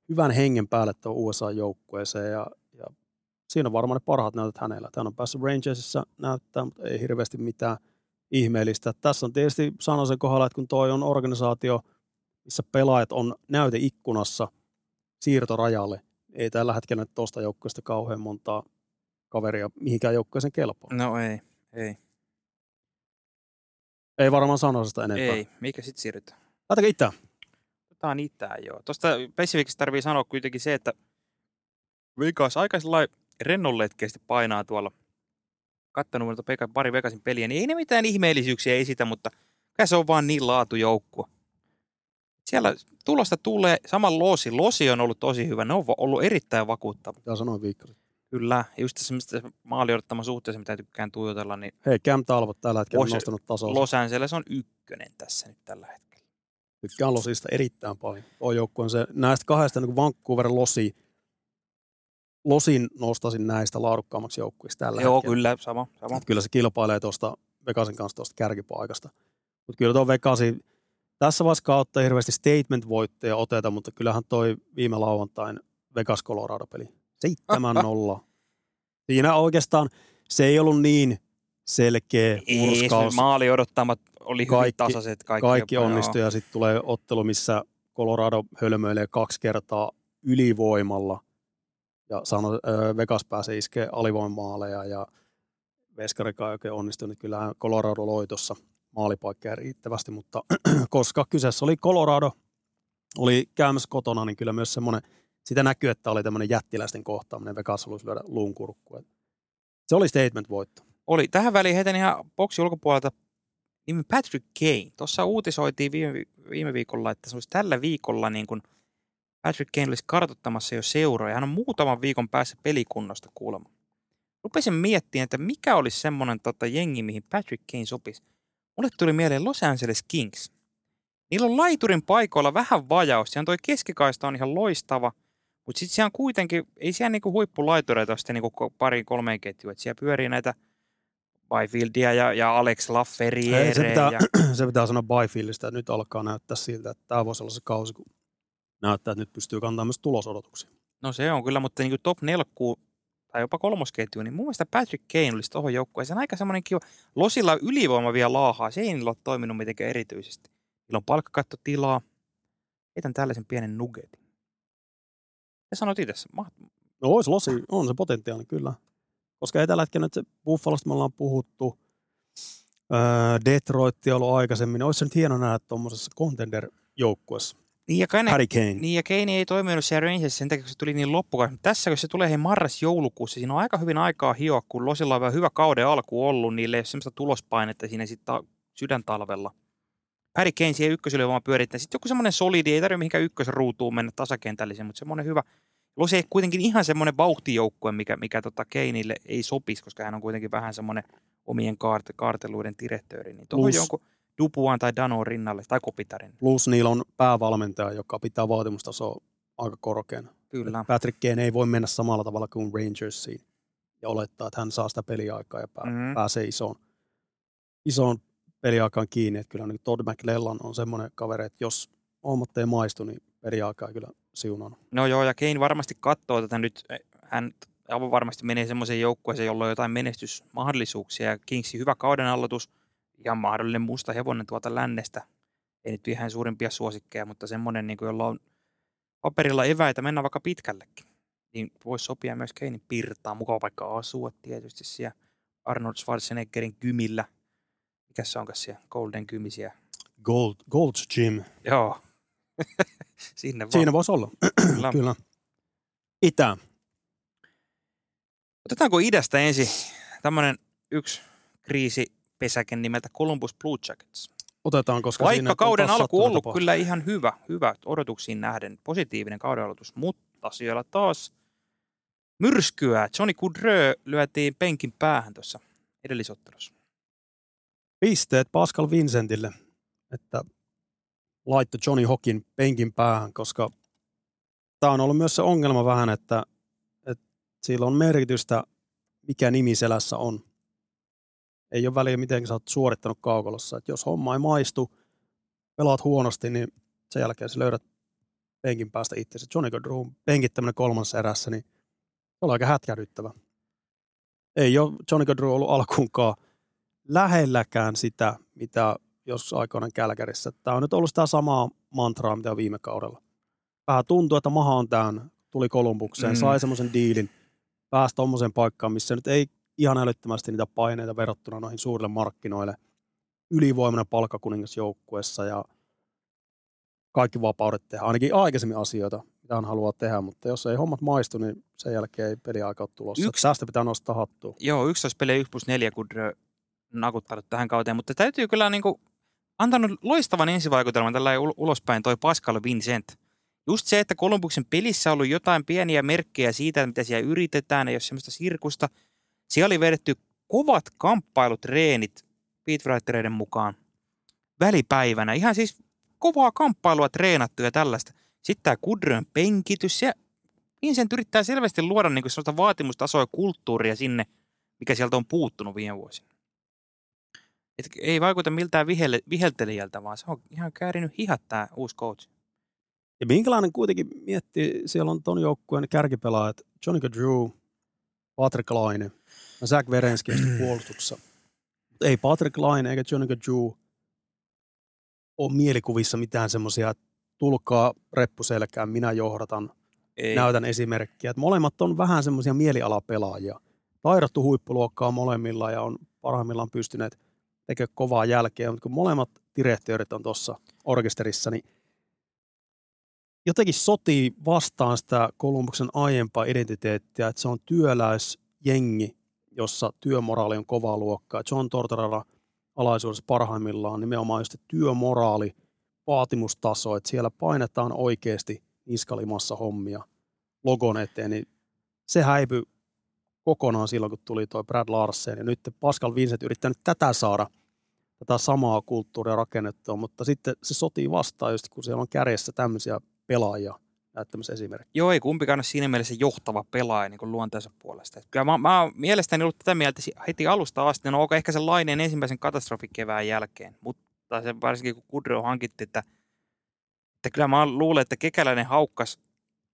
hyvän hengen päälle tuon USA-joukkueeseen ja, ja siinä on varmaan ne parhaat näytöt hänellä. Hän on päässyt Rangersissa näyttää, mutta ei hirveästi mitään ihmeellistä. Tässä on tietysti sanoa sen kohdalla, että kun toi on organisaatio, missä pelaajat on näyteikkunassa siirtorajalle, ei tällä hetkellä nyt tuosta joukkueesta kauhean montaa kaveria mihinkään joukkueeseen kelpaa. No ei, ei, Ei varmaan sanoa sitä enempää. ei. Mikä sitten siirrytään? Lähdetäänkö itään? Otetaan itään joo. Tuosta Pacificista tarvii sanoa kuitenkin se, että Vegas aika sellainen rennonletkeästi painaa tuolla. Kattanut noita Pekka, pari Vegasin peliä, niin ei ne mitään ihmeellisyyksiä esitä, mutta kai se on vaan niin laatujoukkue. Siellä tulosta tulee sama Losi. Losi on ollut tosi hyvä. Ne on ollut erittäin vakuuttava. Mitä sanoin viikko sitten. Kyllä. Just tässä mistä maali odottama suhteessa, mitä tykkään tuijotella, niin Hei, Cam Talbot tällä hetkellä on Los- nostanut tasoa. Los Angeles on ykkönen tässä nyt tällä hetkellä. Tykkään Losista erittäin paljon. Tuo joukkue on se, näistä kahdesta niin Vancouver Losi, Losin nostasin näistä laadukkaammaksi joukkueiksi tällä Joo, hetkellä. kyllä, sama. sama. Kyllä se kilpailee tuosta Vegasin kanssa tuosta kärkipaikasta. Mutta kyllä tuo Vegasi, tässä vaiheessa kautta ei hirveästi statement-voitteja oteta, mutta kyllähän toi viime lauantain Vegas Colorado-peli 7-0. Siinä oikeastaan se ei ollut niin selkeä Ei, murskaus. se maali odottamat oli hyvin Kaikki- tasaiset. Kaikki, Kaikki jopa, onnistuu ja sitten tulee ottelu, missä Colorado hölmöilee kaksi kertaa ylivoimalla. Ja sano, Vegas pääsee iskee alivoimaaleja ja Veskarikaan ei oikein onnistunut. niin Kyllähän Colorado loi tuossa maalipaikkaa riittävästi, mutta koska kyseessä oli Colorado, oli käymässä kotona, niin kyllä myös semmoinen, sitä näkyy, että oli tämmöinen jättiläisten kohtaaminen. Vegas halusi lyödä luun kurkkuun. Se oli statement-voitto. Oli. Tähän väliin heitän ihan boksi ulkopuolelta nimi Patrick Kane. Tuossa uutisoitiin viime, viime viikolla, että se olisi tällä viikolla niin kuin Patrick Kane olisi kartoittamassa jo seuroja. Hän on muutaman viikon päässä pelikunnosta kuulemma. Rupesin miettimään, että mikä olisi semmoinen tota, jengi, mihin Patrick Kane sopisi. Mulle tuli mieleen Los Angeles Kings. Niillä on laiturin paikoilla vähän vajaus. Siellä toi keskikaista on ihan loistava, mutta sitten siellä on kuitenkin, ei siellä niinku huippulaitureita ole sitten niinku pari kolmeen ketjua. Et siellä pyörii näitä Byfieldia ja, ja Alex Lafferierea. Ei, se, pitää, ja, se pitää sanoa Byfieldista, että nyt alkaa näyttää siltä, että tämä voisi olla se kausi, kun näyttää, että nyt pystyy kantamaan myös tulosodotuksia. no se on kyllä, mutta niin kuin top nelkku tai jopa kolmosketju, niin mun mielestä Patrick Kane olisi tuohon joukkueeseen aika semmoinen kiva. Losilla ylivoima vielä laahaa, se ei niillä ole toiminut mitenkään erityisesti. Niillä on palkkakatto tilaa. Heitän tällaisen pienen nuggetin. Ja sanoit itse, ma- No olisi losi, on se potentiaali kyllä. Koska ei tällä hetkellä nyt Buffalosta me ollaan puhuttu, Detroit on ollut aikaisemmin, olisi se nyt hieno nähdä tuommoisessa contender-joukkueessa. niin ja Kane, Harry Kane. Niin ja Kane ei toiminut siellä Rangersissa sen takia, kun se tuli niin. Mutta Tässä, kun se tulee hei marras-joulukuussa, siinä on aika hyvin aikaa hioa, kun Losilla on vielä hyvä kauden alku ollut, niille ei ole semmoista tulospainetta siinä sitten ta- sydäntalvella. Harry Kane siihen ykköselle vaan pyörittää. Sitten joku semmoinen solidi, ei tarvitse mihinkään ykkösruutuun mennä tasakentällisen, mutta semmoinen hyvä. Losi ei kuitenkin ihan semmoinen vauhtijoukkue, mikä, mikä tota Kaneille ei sopisi, koska hän on kuitenkin vähän semmoinen omien kaart- kaarteluiden direktööri. Niin tuohon jonkun Dupuan tai Dano rinnalle, tai Kopitarin. Plus niillä on päävalmentaja, joka pitää vaatimustasoa aika korkeana. Kyllä. Patrick Kane ei voi mennä samalla tavalla kuin Rangersiin ja olettaa, että hän saa sitä peliaikaa ja pää, Mhm. mm-hmm. pääsee isoon, isoon peliaikaan kiinni. Että kyllä niin Todd McLellan on semmoinen kaveri, että jos hommat ei maistu, niin peliaikaa kyllä siunaan. No joo, ja Kane varmasti katsoo tätä nyt. Hän aivan varmasti menee semmoiseen joukkueeseen, jolla on jotain menestysmahdollisuuksia. Ja Kingsi hyvä kauden aloitus, ihan mahdollinen musta hevonen tuolta lännestä. Ei nyt ihan suurimpia suosikkeja, mutta semmoinen, niin kuin, jolla on paperilla eväitä mennä vaikka pitkällekin. Niin voisi sopia myös Keinin pirtaan. Mukava paikka asua tietysti siellä Arnold Schwarzeneggerin kymillä. Mikä se onkaan siellä? Golden kymisiä. Gold, Gold's Gym. Joo. Sinne vaan. Siinä voisi olla. Kyllä. kyllä. Itä. Otetaanko idästä ensin tämmöinen yksi kriisipesäke nimeltä Columbus Blue Jackets? Otetaan, koska siinä Vaikka on kauden alku ollut kyllä ihan hyvä, hyvä odotuksiin nähden, positiivinen kauden aloitus, mutta siellä taas myrskyä. Johnny Goodreux lyötiin penkin päähän tuossa edellisottelussa. Pisteet Pascal Vincentille, että laittoi Johnny Hokin penkin päähän, koska tämä on ollut myös se ongelma vähän, että, että sillä on merkitystä, mikä nimi selässä on. Ei ole väliä, miten sä oot suorittanut kaukolossa. Et jos homma ei maistu, pelaat huonosti, niin sen jälkeen sä löydät penkin päästä itsesi. Johnny Gaudreau penkittäminen kolmannessa erässä, niin se on aika hätkähdyttävä. Ei ole Johnny Gaudreau ollut alkuunkaan lähelläkään sitä, mitä jos aikoinaan Kälkärissä. Tämä on nyt ollut sitä samaa mantraa, mitä viime kaudella. Vähän tuntuu, että maha on täynnä. Tuli Kolumbukseen, Mm. sai semmoisen diilin, pääsi tommoseen paikkaan, missä nyt ei ihan älyttömästi niitä paineita verrattuna noihin suurille markkinoille. Ylivoimainen palkkakuningas joukkuessa ja kaikki vapaudet tehdä. Ainakin aikaisemmin asioita, mitä hän haluaa tehdä, mutta jos ei hommat maistu, niin sen jälkeen ei peliaika ole tulossa. Yksi- Yksi... Tästä pitää nostaa hattua. Joo, 11 peliä 1 plus 4 Goodreux nakuttanut tähän kauteen, mutta täytyy kyllä niin kuin, antanut loistavan ensivaikutelman tällä ul- ulospäin toi Pascal Vincent. Just se, että Kolumbuksen pelissä on ollut jotain pieniä merkkejä siitä, mitä siellä yritetään, ei ole semmoista sirkusta. Siellä oli vedetty kovat kamppailutreenit Beatwritereiden mukaan välipäivänä. Ihan siis kovaa kamppailua treenattu ja tällaista. Sitten tämä Kudrön penkitys. Ja Vincent yrittää selvästi luoda niin sellaista vaatimustasoa ja kulttuuria sinne, mikä sieltä on puuttunut viime vuosina. Et ei vaikuta miltään vihelle, viheltelijältä, vaan se on ihan käärinyt hihat tämä uusi coach. Ja minkälainen kuitenkin miettii, siellä on ton joukkueen kärkipelaajat, Johnny Gaudreau, Patrick Laine ja Zach Werenski on puolustuksessa. Mutta ei Patrick Laine eikä Johnny Gaudreau ole mielikuvissa mitään semmoisia, että tulkaa reppuselkään, minä johdatan, Ei. näytän esimerkkiä. Et molemmat on vähän semmoisia mielialapelaajia. Taidottu huippuluokkaa molemmilla ja on parhaimmillaan pystyneet tekemään kovaa jälkeä, mutta kun molemmat direktöörit on tuossa orkesterissa, niin jotenkin sotii vastaan sitä Kolumbuksen aiempaa identiteettiä, että se on työläisjengi, jossa työmoraali on kovaa luokkaa. John Tortorella alaisuudessa parhaimmillaan nimenomaan just työmoraali, vaatimustaso, että siellä painetaan oikeasti niskalimassa hommia logon eteen, niin se häipyi kokonaan silloin, kun tuli tuo Brad Larsen. Ja nyt Pascal Vincent yrittää nyt tätä saada, tätä samaa kulttuuria rakennettua, mutta sitten se sotii vastaan just, kun siellä on kärjessä tämmöisiä pelaajia, näyttämässä esimerkki. Joo, ei kumpikaan ole siinä mielessä johtava pelaaja niin kuin luonteensa puolesta. Et kyllä mä, mä mielestäni ollut tätä mieltä heti alusta asti, no onko ehkä se laineen ensimmäisen katastrofikevään jälkeen, mutta se varsinkin kun Kudro hankittiin, että, että kyllä mä luulen, että kekäläinen haukkas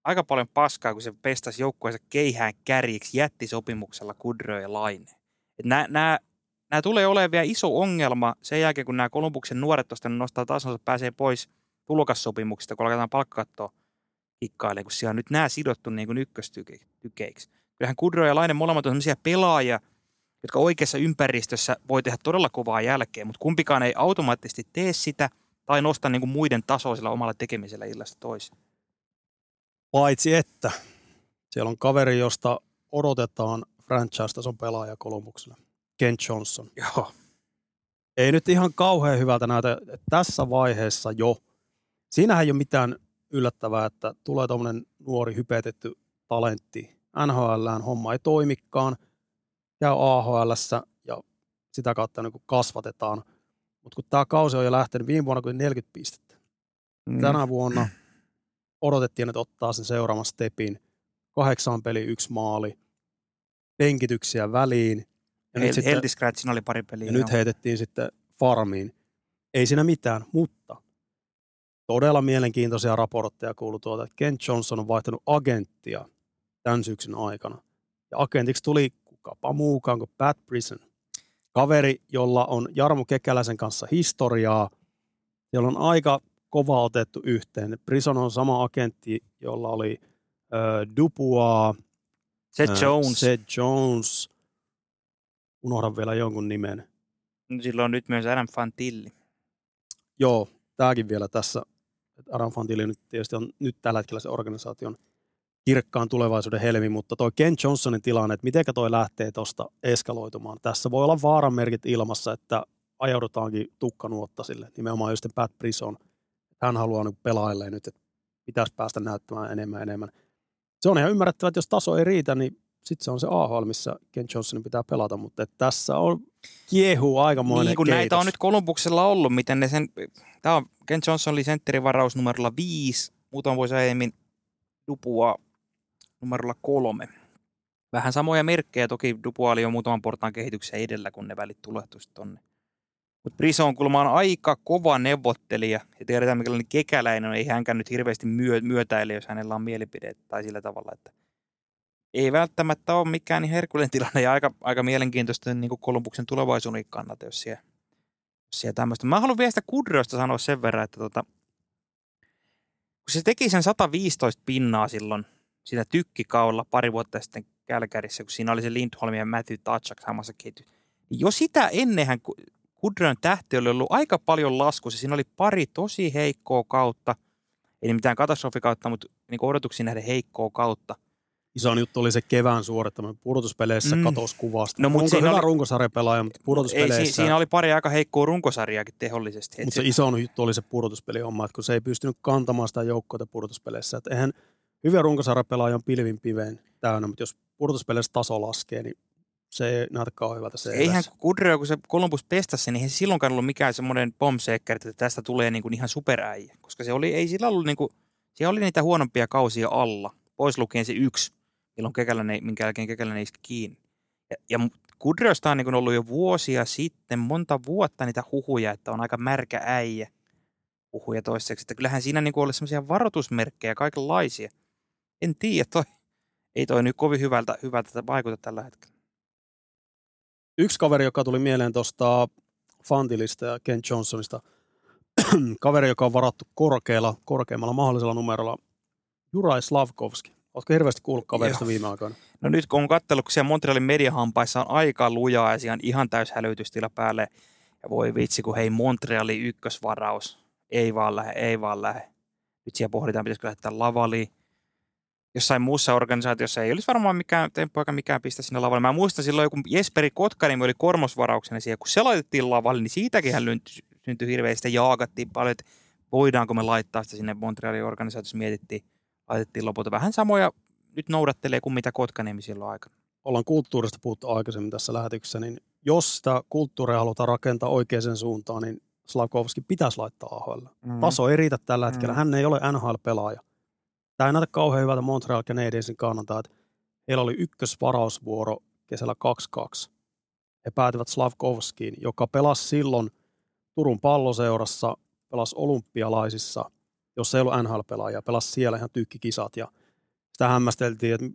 aika paljon paskaa, kun se pestasi joukkueensa keihään kärjiksi jättisopimuksella Kudro ja Laine. Nämä, nämä, tulee olemaan vielä iso ongelma sen jälkeen, kun nämä Kolumbuksen nuoret tuosta nostaa tasonsa, pääsee pois tulokassopimuksista, kun alketaan palkkakattoa kikkailee, kun siellä on nyt nämä sidottu niin kuin ykköstykeiksi. Kyllähän Kudro ja Laine molemmat on sellaisia pelaajia, jotka oikeassa ympäristössä voi tehdä todella kovaa jälkeen, mutta kumpikaan ei automaattisesti tee sitä tai nosta niin kuin muiden tasoa sillä omalla tekemisellä illasta toiseen. Paitsi että siellä on kaveri, josta odotetaan franchise-tason pelaaja Kolumbukselle. Ken Johnson. Joo. Ei nyt ihan kauhean hyvältä näytä tässä vaiheessa jo. Siinähän ei ole mitään yllättävää, että tulee tuommoinen nuori hypetetty talentti. NHLään homma ei toimikaan, käy AHL ja sitä kautta niin kasvatetaan. Mutta kun tämä kausi on jo lähtenyt viime vuonna kuin 40 pistettä. Mm. Tänä vuonna odotettiin, että ottaa sen seuraavan stepin. Kahdeksan peli, yksi maali, penkityksiä väliin. Ja Hel- sitten, Scratchin oli pari peliä. Ja nyt heitettiin sitten farmiin. Ei siinä mitään, mutta todella mielenkiintoisia raportteja kuuluu tuolta, että Kent Johnson on vaihtanut agenttia tämän syksyn aikana. Ja agentiksi tuli kukapa muukaan kuin Pat Prison. Kaveri, jolla on Jarmo Kekäläisen kanssa historiaa, jolla on aika kova otettu yhteen. Prison on sama agentti, jolla oli äh, Dupua, Seth Jones. Seth Jones. Unohdan vielä jonkun nimen. No, silloin on nyt myös Adam Fantilli. Joo, tämäkin vielä tässä. Adam Fantilli nyt tietysti on nyt tällä hetkellä se organisaation kirkkaan tulevaisuuden helmi, mutta toi Ken Johnsonin tilanne, että miten toi lähtee tuosta eskaloitumaan. Tässä voi olla vaaran merkit ilmassa, että ajaudutaankin tukkanuotta sille, nimenomaan just Pat Prison. Hän haluaa nyt pelaajille nyt, että pitäisi päästä näyttämään enemmän enemmän. Se on ihan ymmärrettävää, että jos taso ei riitä, niin sitten se on se AHL, missä Ken Johnsonin pitää pelata, mutta että tässä on kiehuu aikamoinen Niin kun keitos. näitä on nyt Kolumbuksella ollut, miten ne sen, tämä on Ken Johnson oli sentterivaraus numerolla viisi, muutama vuosi aiemmin Dupua numerolla kolme. Vähän samoja merkkejä, toki Dupua oli jo muutaman portaan kehityksen edellä, kun ne välit tulehtuisi tonne. Mutta Priso on kuulemma aika kova neuvottelija, ja tiedetään millainen kekäläinen on, ei hänkään nyt hirveästi myö, myötäile, jos hänellä on mielipide tai sillä tavalla, että ei välttämättä ole mikään niin herkullinen tilanne ja aika, aika mielenkiintoista niin kuin Kolumbuksen tulevaisuuden kannalta, jos siellä, jos siellä tämmöistä. Mä haluan vielä sitä sanoa sen verran, että tota, kun se teki sen 115 pinnaa silloin sitä tykkikaudella pari vuotta sitten Kälkärissä, kun siinä oli se Lindholm ja Matthew Tatchak samassa ketju. Niin jo sitä ennenhän Kudron tähti oli ollut aika paljon laskussa. Siinä oli pari tosi heikkoa kautta, ei mitään katastrofikautta, mutta niin odotuksiin nähden heikkoa kautta. Iso juttu oli se kevään suorittaminen. Pudotuspeleissä mm. katosi kuvasta. No, mutta siinä hyvä oli... runkosarjapelaaja, mutta pudotuspeleissä... Ei, siinä oli pari aika heikkoa runkosarjaakin tehollisesti. Mutta se, se iso juttu oli se pudotuspelihomma, että kun se ei pystynyt kantamaan sitä joukkoa pudotuspeleissä. Että eihän hyviä runkosarjapelaaja on pilvin piveen täynnä, mutta jos pudotuspeleissä taso laskee, niin se ei näytä kauhean hyvältä se Eihän Kudrio, kun se Columbus pestasi, niin ei silloinkaan ollut mikään semmoinen bombsekker, että tästä tulee niin kuin ihan superäijä. Koska se oli, ei sillä ollut niin kuin, siellä oli niitä huonompia kausia alla, pois lukien se yksi, milloin kekäläinen, minkä jälkeen kekäläinen iski kiinni. Ja, ja Kudriosta on niin ollut jo vuosia sitten, monta vuotta niitä huhuja, että on aika märkä äijä huhuja toiseksi. Että kyllähän siinä niin oli semmoisia varoitusmerkkejä kaikenlaisia. En tiedä, toi, ei toi nyt kovin hyvältä, hyvältä vaikuta tällä hetkellä. Yksi kaveri, joka tuli mieleen tuosta Fantilista ja Ken Johnsonista, kaveri, joka on varattu korkealla, korkeammalla mahdollisella numerolla, Juraj Slavkovski. Oletko hirveästi kuullut kaverista Joo. viime aikoina? No nyt kun on katsellut, kun siellä Montrealin mediahampaissa on aika lujaa ja siellä on ihan täys hälytystila päälle. Ja voi vitsi, kun hei Montrealin ykkösvaraus. Ei vaan lähde, ei vaan lähde. Nyt siellä pohditaan, pitäisikö lähettää lavali. Jossain muussa organisaatiossa ei olisi varmaan mikään temppu eikä mikään pistä sinne lavalle. Mä muistan silloin, kun Jesperi Kotkanimi oli kormosvarauksena siellä, kun se laitettiin lavalle, niin siitäkin hän syntyi hirveästi ja jaagattiin paljon, että voidaanko me laittaa sitä sinne Montrealin organisaatiossa, mietittiin laitettiin lopulta vähän samoja, nyt noudattelee kuin mitä Kotkaniemi silloin aikana. Ollaan kulttuurista puhuttu aikaisemmin tässä lähetyksessä, niin jos sitä kulttuuria halutaan rakentaa oikeaan suuntaan, niin Slavkovski pitäisi laittaa AHL. Mm. Taso ei riitä tällä hetkellä. Mm. Hän ei ole NHL-pelaaja. Tämä ei näytä kauhean hyvältä Montreal Canadiensin kannalta, että heillä oli ykkösvarausvuoro kesällä 2-2. He päätyvät Slavkovskiin, joka pelasi silloin Turun palloseurassa, pelasi olympialaisissa, jos ei ollut NHL-pelaajia, pelasi siellä ihan tykkikisat ja sitä hämmästeltiin, että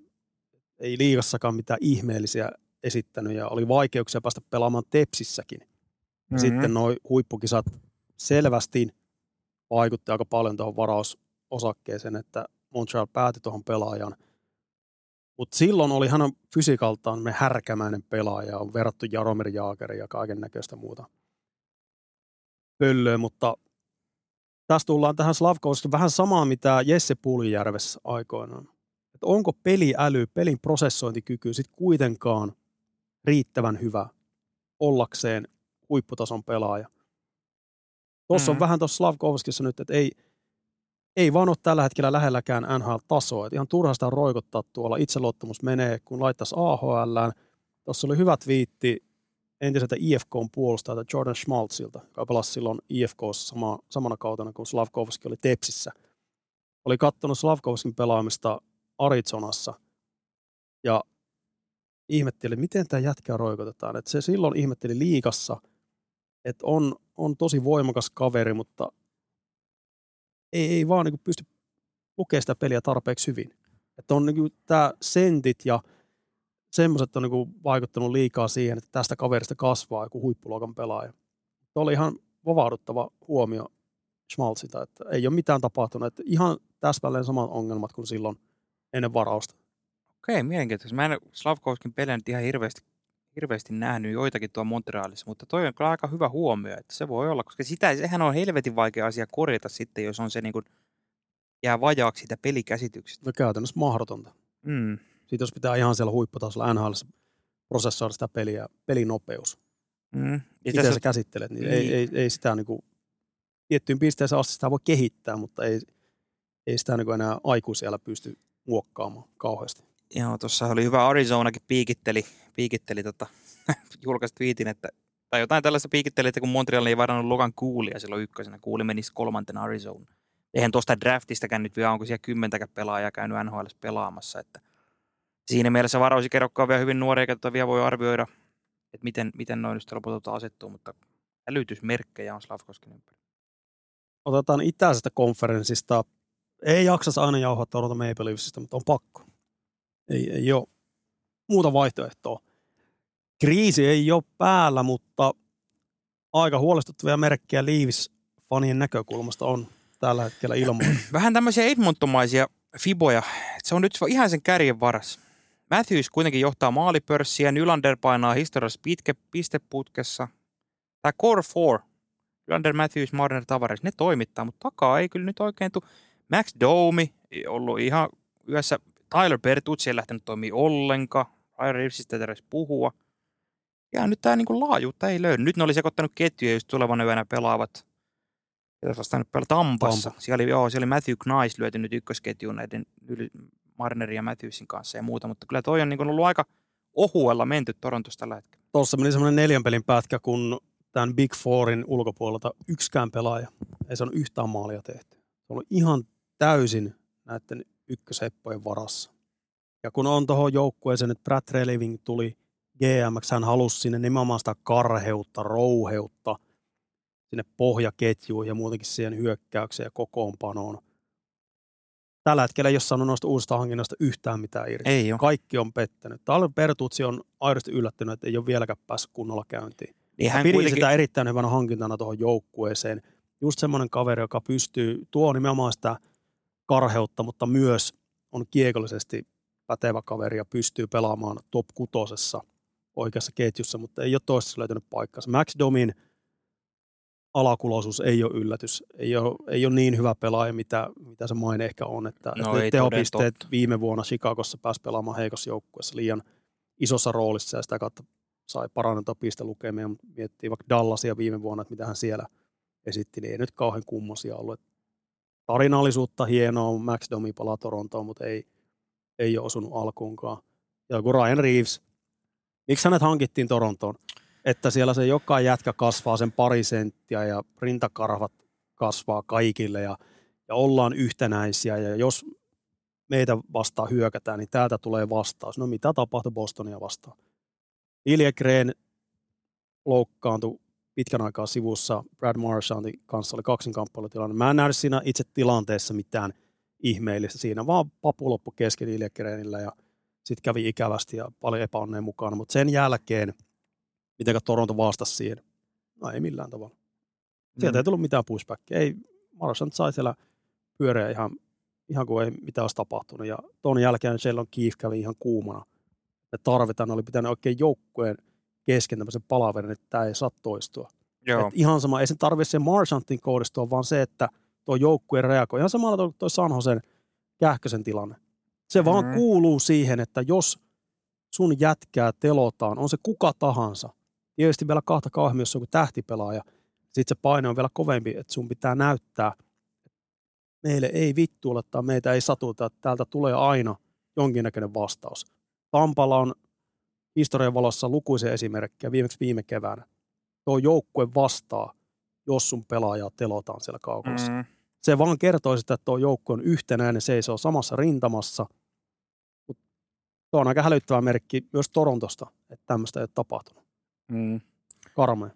ei liigassakaan mitään ihmeellisiä esittänyt ja oli vaikeuksia päästä pelaamaan Tepsissäkin. Mm-hmm. Sitten nuo huippukisat selvästi vaikutti aika paljon tuohon varausosakkeeseen, että Montreal päätyi tuohon pelaajan. Mutta silloin oli hän fysiikaltaan me härkämäinen pelaaja, on verrattu Jaromir Jaageri ja kaiken näköistä muuta pöllöä, mutta tässä tullaan tähän Slavkovski vähän samaa, mitä Jesse Puljärvessä aikoinaan. Et onko peliäly, pelin prosessointikyky sitten kuitenkaan riittävän hyvä ollakseen huipputason pelaaja. Tuossa mm. on vähän tuossa Slavkovskissa nyt, että ei, ei vaan ole tällä hetkellä lähelläkään NHL-tasoa. Et ihan turha sitä roikottaa tuolla. Itseluottamus menee, kun laittaisi AHL. Tuossa oli hyvä viitti entiseltä IFKn puolustajalta Jordan Schmaltzilta, joka pelasi silloin IFKssa sama, samana kautena, kun Slavkovski oli Tepsissä. Oli kattonut Slavkovskin pelaamista Arizonassa ja ihmetteli, miten tämä jätkää roikotetaan. Et se silloin ihmetteli liikassa, että on, on tosi voimakas kaveri, mutta ei, ei vaan niin pysty lukemaan sitä peliä tarpeeksi hyvin. Että on niin tämä sentit ja semmoiset on niin vaikuttanut liikaa siihen, että tästä kaverista kasvaa joku huippuluokan pelaaja. Tuo oli ihan vavauduttava huomio Schmaltzita, että ei ole mitään tapahtunut. Että ihan täsmälleen samat ongelmat kuin silloin ennen varausta. Okei, mielenkiintoista. Mä en Slavkovskin pelejä nyt ihan hirveästi, hirveästi nähnyt joitakin tuo Montrealissa, mutta toi on kyllä aika hyvä huomio, että se voi olla, koska sitä, sehän on helvetin vaikea asia korjata sitten, jos on se niin kuin, jää vajaaksi sitä pelikäsityksestä. No käytännössä mahdotonta. Mm. Sitten jos pitää ihan siellä huipputasolla NHL prosessoida sitä peliä, pelinopeus. Mm. Miten tässä, sä käsittelet, niin, Niin. Ei, ei, ei sitä niin kuin, tiettyyn pisteeseen asti sitä voi kehittää, mutta ei, ei sitä niin enää aikuisiellä pysty muokkaamaan kauheasti. joo, tuossa oli hyvä Arizonakin piikitteli, piikitteli tota, julkaisi tweetin, että tai jotain tällaista piikitteli, että kun Montreal ei varannut Logan Coolia silloin ykkösenä, Cooli menisi kolmantena Arizona. Eihän tuosta draftistäkään nyt vielä, onko siellä kymmentäkään pelaajaa käynyt NHL pelaamassa, että siinä mielessä varausikerrokka on vielä hyvin nuori, eikä tota vielä voi arvioida, että miten, miten noin nyt lopulta asettuu, mutta älytysmerkkejä on Slavkoskin ympäri. Otetaan itäisestä konferenssista. Ei jaksas aina jauhaa Toronto Maple Leafsistä, mutta on pakko. Ei, ei ole muuta vaihtoehtoa. Kriisi ei ole päällä, mutta aika huolestuttavia merkkejä Leafs fanien näkökulmasta on tällä hetkellä ilmoilla. Vähän tämmöisiä Edmontomaisia fiboja. Se on nyt ihan sen kärjen varas. Matthews kuitenkin johtaa maalipörssiä, Nylander painaa historiallisessa pitke, pisteputkessa. Tämä Core 4, Nylander, Matthews, Marner, Tavares, ne toimittaa, mutta takaa ei kyllä nyt oikein tule. Max Domi ei ollut ihan yössä. Tyler Bertuzzi ei lähtenyt toimia ollenkaan. Ryan Reevesistä ei tarvitse puhua. Ja nyt tämä niinku laajuutta ei löydy. Nyt ne oli sekoittanut ketjuja, just tulevana yönä pelaavat. Ja vastaan nyt pelaa Tampassa. Tampa. Siellä oli, joo, siellä oli Matthew Knies lyöty nyt ykkösketjuun näiden yli, Marnerin ja Matthewsin kanssa ja muuta. Mutta kyllä toi on niin ollut aika ohuella menty Torontossa tällä hetkellä. Tuossa meni semmoinen neljän pelin pätkä, kun tämän Big Fourin ulkopuolelta yksikään pelaaja ei saanut yhtään maalia tehty. Se on ihan täysin näiden ykkösheppojen varassa. Ja kun on tuohon joukkueeseen, että Brad Reliving tuli GMX, hän halusi sinne nimenomaan sitä karheutta, rouheutta sinne pohjaketjuun ja muutenkin siihen hyökkäykseen ja kokoonpanoon. Tällä hetkellä ei ole saanut noista uusista hankinnoista yhtään mitään irti. Ei ole. Kaikki on pettänyt. Tyler Bertuzzi on aidosti yllättynyt, että ei ole vieläkään päässyt kunnolla käyntiin. Niin Hän pidin kuitenkin, sitä erittäin hyvänä hankintana tuohon joukkueeseen. Just semmoinen kaveri, joka pystyy, tuo nimenomaan sitä karheutta, mutta myös on kiekollisesti pätevä kaveri ja pystyy pelaamaan top kutosessa oikeassa ketjussa, mutta ei ole toistaiseksi löytänyt paikkansa. Max Domin alakuloisuus ei ole yllätys. Ei ole, ei ole niin hyvä pelaaja, mitä, mitä se maine ehkä on. Että, No että tehopisteet viime vuonna Chicagossa pääsi pelaamaan heikossa joukkueessa liian isossa roolissa ja sitä kautta sai parannettua pistelukemia. Miettii vaikka Dallasia viime vuonna, että mitä hän siellä esitti, niin ei nyt kauhean kummosia ollut. Tarinallisuutta hienoa, Max Domi palaa Torontoon, mutta ei, ei ole osunut alkuunkaan. Ja kun Ryan Reeves, miksi hänet hankittiin Torontoon? Että siellä se joka jätkä kasvaa sen pari senttiä ja rintakarvat kasvaa kaikille ja, ja ollaan yhtenäisiä. Ja jos meitä vastaan hyökätään, niin täältä tulee vastaus. No mitä tapahtui Bostonia vastaan? Iljekreen loukkaantui pitkän aikaa sivussa. Brad Marchandin kanssa oli kaksinkamppailutilanne. Mä en nähnyt siinä itse tilanteessa mitään ihmeellistä siinä, vaan papu loppu kesken Iljekreenillä ja sitten kävi ikävästi ja paljon epäonneen mukana. Mutta sen jälkeen, miten Toronto vastasi siihen, no ei millään tavalla. Sieltä mm. ei tullut mitään pushbackia. Ei, Marchand sai siellä pyöreä ihan, ihan kuin ei mitään olisi tapahtunut. Ja tuon jälkeen Sheldon Keefe kävi ihan kuumana. Me tarvitaan, oli pitänyt oikein joukkueen kesken tämmöisen palaverin, että tämä ei saa toistua. Joo. Et ihan sama, ei sen tarvitse sen Marchantin kohdistua, vaan se, että tuo joukkue reagoi. Ihan samalla tavalla kuin Sanhosen kähkösen tilanne. Se vaan Mm. kuuluu siihen, että jos sun jätkää telotaan, on se kuka tahansa, tietysti vielä kahta kauemmin, jos on joku tähtipelaaja, sitten se paine on vielä kovempi, että sun pitää näyttää, meille ei vittu ole tai meitä ei satuta, että täältä tulee aina jonkinnäköinen vastaus. Tampalla on historian valossa lukuisia esimerkkejä, viimeksi viime keväänä. Tuo joukkue vastaa, jos sun pelaajaa telotaan siellä kaukalossa. Mm. Se vaan kertoo sitä, että tuo joukkue on yhtenäinen, seisoo samassa rintamassa. Mut tuo on aika hälyttävä merkki myös Torontosta, että tämmöistä ei ole tapahtunut. Mm. Karmea.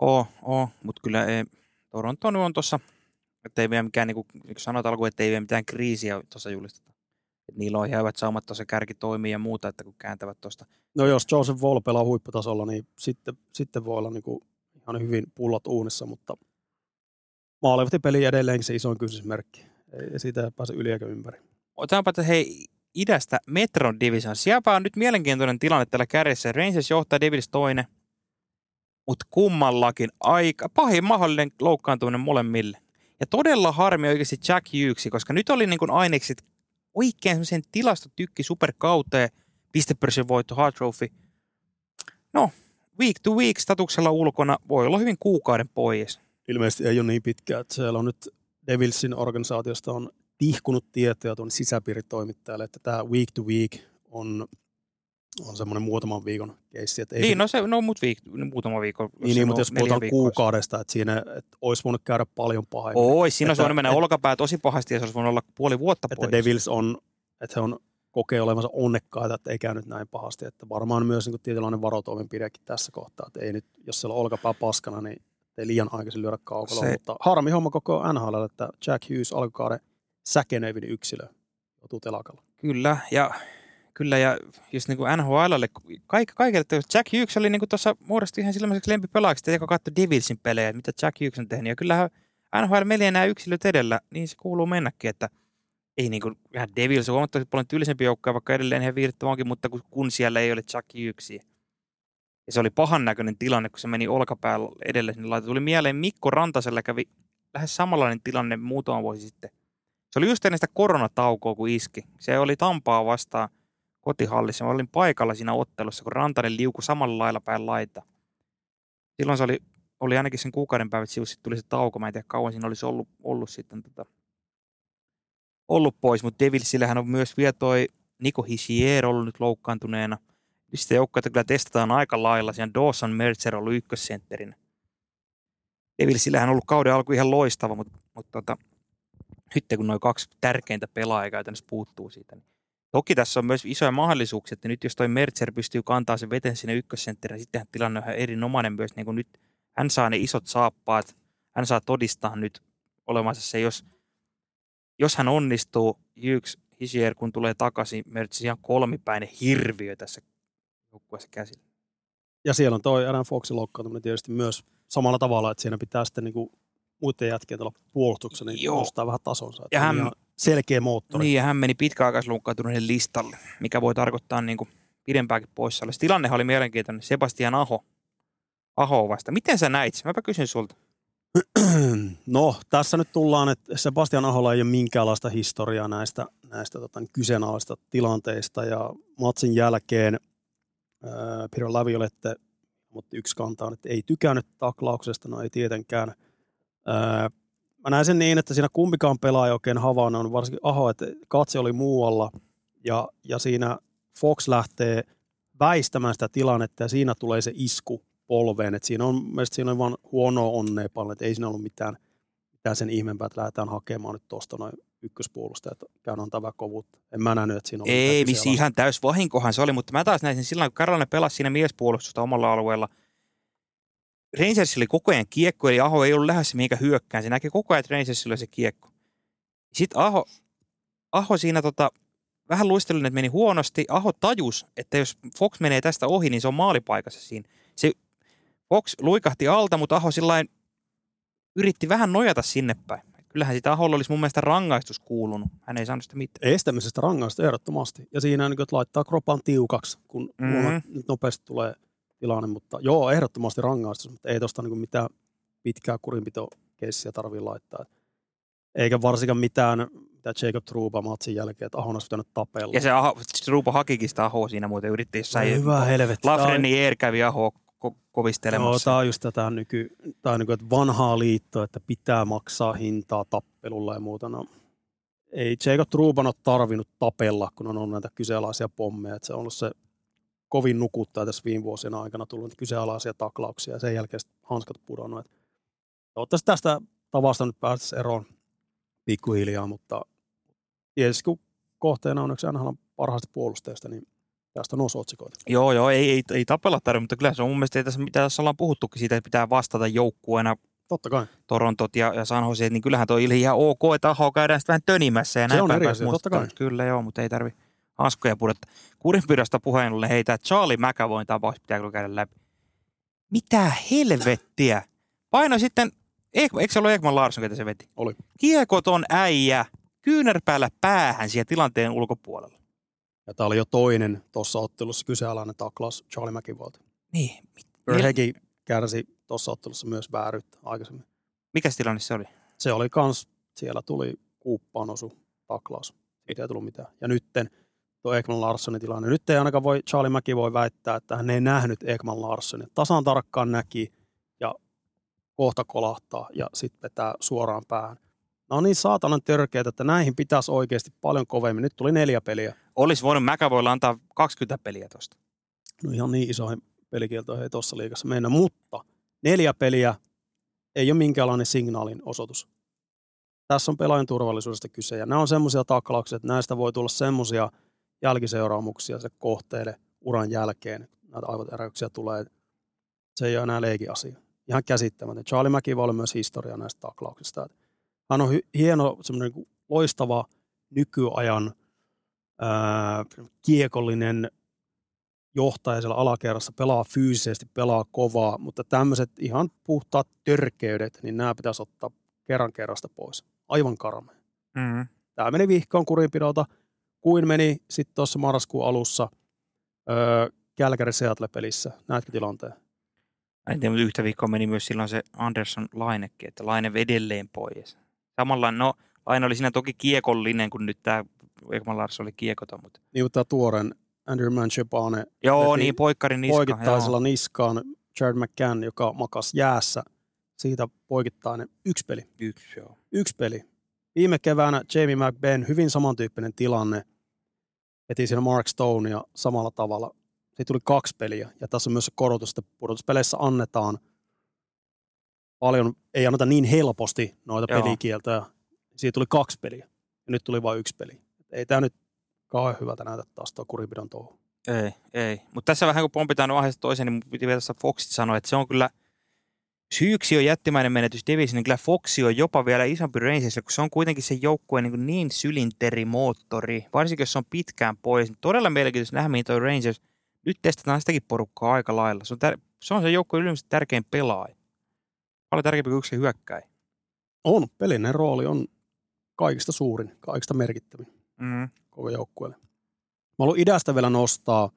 Oo, oo, mutta kyllä ei, Toronto on tuossa, että ei vielä mikään, niin kuin sanoit alkuun, että ei vielä mitään kriisiä tuossa julisteta. Et niillä on ihan hyvät saumat tuossa kärki toimii ja muuta, että kun kääntävät tuosta. No jos Joseph Wall pelaa huipputasolla, niin sitten, sitten voi olla niin kuin ihan hyvin pullot uunissa, mutta maalivahtipeli edelleenkin se isoin kysymysmerkki. Ei siitä ei pääse yli eikä ympäri. Otetaanpa, että hei, idästä Metron Division. Sielläpä on nyt mielenkiintoinen tilanne tällä kärjessä. Rangers johtaa Devils toinen, mutta kummallakin aika pahin mahdollinen loukkaantuminen molemmille. Ja todella harmi oikeasti Jack Hughes, koska nyt oli niin kuin ainekset oikein semmoisen tilastotykki superkauteen, pistepörssin voitto, Hart Trophy. No, week to week statuksella ulkona voi olla hyvin kuukauden pois. Ilmeisesti ei ole niin pitkää, että siellä on nyt Devilsin organisaatiosta on tihkunut tietoja tuonne sisäpiiritoimittajalle, että tämä week to week on, on semmoinen muutaman viikon keissi. Että ei Niin, no se, no mut viik, muutama viikko. niin, niin mutta jos puhutaan kuukaudesta, että siinä että olisi voinut käydä paljon pahemmin. Oi, siinä olisi Että- voinut mennä et- olkapää tosi pahasti ja se olisi voinut olla puoli vuotta pois. että Devils on, että he on kokee olevansa onnekkaita, että ei käynyt näin pahasti. Että varmaan myös niin kuin tietynlainen varotoimenpidekin tässä kohtaa, että ei nyt, jos siellä on olkapää paskana, niin ei liian aikaisin lyödä kaukaloa. Se- Mutta harmi homma koko NHL, että Jack Hughes alkukauden säkenevin yksilö joutuu telakalla. Kyllä, ja kyllä, ja just niin kuin NHLlle, kaik, kaikille, että Jack Hughes oli niin tuossa muodostui ihan silmäiseksi lempipelaajaksi, joka katsoi Devilsin pelejä, mitä Jack Hughes on tehnyt. Ja kyllähän NHL meni nämä yksilöt edellä, niin se kuuluu mennäkin, että ei niin kuin, ihan Devils on huomattavasti paljon tyylisempi joukkoja, vaikka edelleen ihan viihdyttävä onkin, mutta kun, kun siellä ei ole Jack Hughesia. Ja se oli pahan näköinen tilanne, kun se meni olkapäällä edelle sinne laita. Tuli mieleen Mikko Rantasella kävi lähes samanlainen tilanne muutama vuosi sitten. Se oli just ennen sitä koronataukoa, kun iski. Se oli Tampaa vastaan kotihallissa. Mä olin paikalla siinä ottelussa, kun Rantanen liukui samalla lailla päin laita. Silloin se oli, oli ainakin sen kuukauden päivät sivussa, tuli se tauko. Mä en tiedä kauan siinä olisi ollut, ollut sitten tota, ollut pois, mutta Devilsillähän on myös vielä toi Niko Hischier ollut nyt loukkaantuneena. Sitten joukkoita kyllä testataan aika lailla. Siinä Dawson Mercer ollut ykkössentterinä. Devilsillähän on ollut kauden alku ihan loistava, mutta, mutta tota, nyt kun noin kaksi tärkeintä pelaajaa käytännössä puuttuu siitä, niin toki tässä on myös isoja mahdollisuuksia, että nyt jos toi Mercer pystyy kantaa sen veten sinne ykkössentteriin, niin sittenhän tilanne on ihan erinomainen myös, niin kuin nyt hän saa ne isot saappaat, hän saa todistaa nyt olevansa se, jos, jos hän onnistuu, Hughes, Hisier, kun tulee takaisin, Mercer ihan kolmipäinen hirviö tässä joukkueessa käsillä. Ja siellä on toi Adam Foxin loukkaantuminen tietysti myös samalla tavalla, että siinä pitää sitten niin kuin muiden jätkien tuolla puolustuksessa niin Joo. nostaa vähän tasonsa. Ja hän- ihan selkeä moottori. Niin, ja hän meni pitkäaikaisloukkaantuneiden listalle, mikä voi tarkoittaa niin kuin pidempääkin poissaoloa. Se tilannehan oli mielenkiintoinen. Sebastian Aho. Aho vasta. Miten sä näit? Mäpä kysyn sulta. No, tässä nyt tullaan, että Sebastian Aholla ei ole minkäänlaista historiaa näistä, näistä tota, kyseenalaista tilanteista. Ja matsin jälkeen ää, Piro Laviolette mutta yksi kantaa, että ei tykännyt taklauksesta, no ei tietenkään. Ää, mä näen sen niin, että siinä kumpikaan pelaaja oikein havainnut, varsinkin Aho, että katse oli muualla ja, ja siinä Fox lähtee väistämään sitä tilannetta ja siinä tulee se isku polveen. Et siinä on, mielestäni siinä on vaan huonoa onnea paljon, että ei siinä ollut mitään, mitään sen ihmeempää, että lähdetään hakemaan nyt tuosta noin ykköspuolustajat käyn antaa vähän kovuutta. En mä nähnyt, että siinä oli Ei, missä ihan täys vahinkohan se oli, mutta mä taas näin sen silloin, kun Carolina pelasi siinä miespuolustusta omalla alueella. Rangers oli koko ajan kiekko, eli Aho ei ollut lähdössä mihinkään hyökkään. Se näki koko ajan, että Rangersilla oli se kiekko. Sitten Aho, Aho siinä tota, vähän luistelun, että meni huonosti. Aho tajus, että jos Fox menee tästä ohi, niin se on maalipaikassa siinä. Se Fox luikahti alta, mutta Aho sillain yritti vähän nojata sinne päin. Kyllähän sitä Aholla olisi mun mielestä rangaistus kuulunut. Hän ei saanut sitä mitään. Estämisestä rangaista ehdottomasti. Ja siinä niin laittaa kropan tiukaksi, kun Mhm. mm-hmm. nyt nopeasti tulee tilanne. Mutta joo, ehdottomasti rangaistus, mutta ei tuosta niin mitään pitkää kurinpitokeissiä tarvii laittaa. Eikä varsinkaan mitään, mitä Jacob Truba matsin jälkeen, että Ahon olisi pitänyt tapella. Ja se Aho, Ruupo hakikin sitä Ahoa siinä muuten yritti jossain. Hyvä helvetti. Lafreni Eer kävi Ahoa ko- Joo, kovistelemassa. tämä on just tätä nyky, tää on niin kuin, että vanhaa liittoa, että pitää maksaa hintaa tappelulla ja muuta. No, ei Jacob Truban ole tarvinnut tapella, kun on ollut näitä kyseenalaisia pommeja. Että se on ollut se kovin nukuttaa tässä viime vuosien aikana tullut niitä kyseenalaisia taklauksia ja sen jälkeen hanskat pudonnut. Toivottavasti tästä tavasta nyt päästäisiin eroon pikkuhiljaa, mutta tietysti kun kohteena on yksi NHL parhaista puolustajista, niin tästä nousi otsikoita. Joo, joo, ei, ei, ei tapella tarvitse, mutta kyllä se on mun mielestä, tässä, mitä tässä ollaan puhuttukin siitä, että pitää vastata joukkueena Totta kai. Torontot ja, ja San Jose, niin kyllähän toi ihan ok, että Aho käydään sitten vähän tönimässä ja Se näin on päin totta kai. Kyllä joo, mutta ei tarvi hanskoja pudottaa. Kurinpidosta puheen ollen heitä Charlie McAvoyn tapaus pitää kyllä käydä läpi. Mitä helvettiä? Paino sitten, eikö, eikö se ollut Ekman Larsson, ketä se veti? Oli. Kiekoton äijä, kyynärpäällä päähän siellä tilanteen ulkopuolella. Ja tämä oli jo toinen tuossa ottelussa kyseenalainen taklaus Charlie McIvolta. Niin. Verhegi kärsi tuossa ottelussa myös vääryyttä aikaisemmin. Mikä tilanne se oli? Se oli kans, siellä tuli kuuppaan osu taklaus. Ei tullut mitään. Ja nytten tuo Ekman Larssonin tilanne. Nyt ei ainakaan voi, Charlie Mäki voi väittää, että hän ei nähnyt Ekman Larssonia. Tasan tarkkaan näki ja kohta kolahtaa ja sitten vetää suoraan päähän. On niin saatanan törkeitä, että näihin pitäisi oikeasti paljon kovemmin. Nyt tuli neljä peliä. Olisi voinut McAvoylla antaa 20 peliä tuosta. No ihan niin isoihin pelikieltoihin ei tuossa liigassa mennä, mutta neljä peliä ei ole minkäänlainen signaalin osoitus. Tässä on pelaajan turvallisuudesta kyse ja nämä on semmoisia taklauksia, että näistä voi tulla semmoisia jälkiseuraamuksia se kohteelle uran jälkeen. Näitä aivotäräyksiä tulee. Se ei ole enää leikin asia. Ihan käsittämätön. Charlie voi olla myös historia näistä taklauksista. Hän on hieno, semmoinen niin loistava nykyajan ää, kiekollinen johtaja siellä alakerrassa, pelaa fyysisesti, pelaa kovaa, mutta tämmöiset ihan puhtaat törkeydet, niin nämä pitäisi ottaa kerran kerrasta pois. Aivan karmea. Mm. Tämä meni vihkoon kurinpidolta, kuin meni sitten tuossa marraskuun alussa öö, Kälkäri Seattle-pelissä. Näetkö tilanteen? En tiedä, mutta yhtä viikkoa meni myös silloin se Anderson Lainekin, että Laine edelleen pois. Samalla, no Laine oli siinä toki kiekollinen, kun nyt tämä Ekman Lars oli kiekoton, mutta Niin mutta tämä tuoren Andrew Manchepane joo, niin poikkarin niska. poikittaisella joo. niskaan Jared McCann, joka makas jäässä. Siitä poikittainen yksi peli. Yksi, joo. yksi peli. Viime keväänä Jamie McBain, hyvin samantyyppinen tilanne, veti siinä Mark Stonea samalla tavalla. Siitä tuli kaksi peliä, ja tässä on myös se korotus, että pudotuspeleissä annetaan paljon, ei anneta niin helposti noita Joo. pelikieltoja. Siitä tuli kaksi peliä, ja nyt tuli vain yksi peli. Et ei tämä nyt kauhean hyvältä näytä taas tuo kurinpidon touhu. Ei, ei. Mutta tässä vähän kun pompitaan aiheesta toiseen, niin piti vielä tässä Foxit sanoa, että se on kyllä, syyksi on jättimäinen menetys Division, niin kyllä Foxi on jopa vielä isompi Rangersilla, kun se on kuitenkin se joukkueen niin, niin sylinterimoottori, varsinkin jos se on pitkään pois. Niin todella mielenkiintoista nähdä, mihin toi Rangers, nyt testataan sitäkin porukkaa aika lailla. Se on, tär- se, on se joukkueen yleensä tärkein pelaaja. Paljon tärkeämpi kuin yksi hyökkäin. On, pelinen rooli on kaikista suurin, kaikista merkittävin. Mm. koko joukkueelle. Mä haluan idästä vielä nostaa,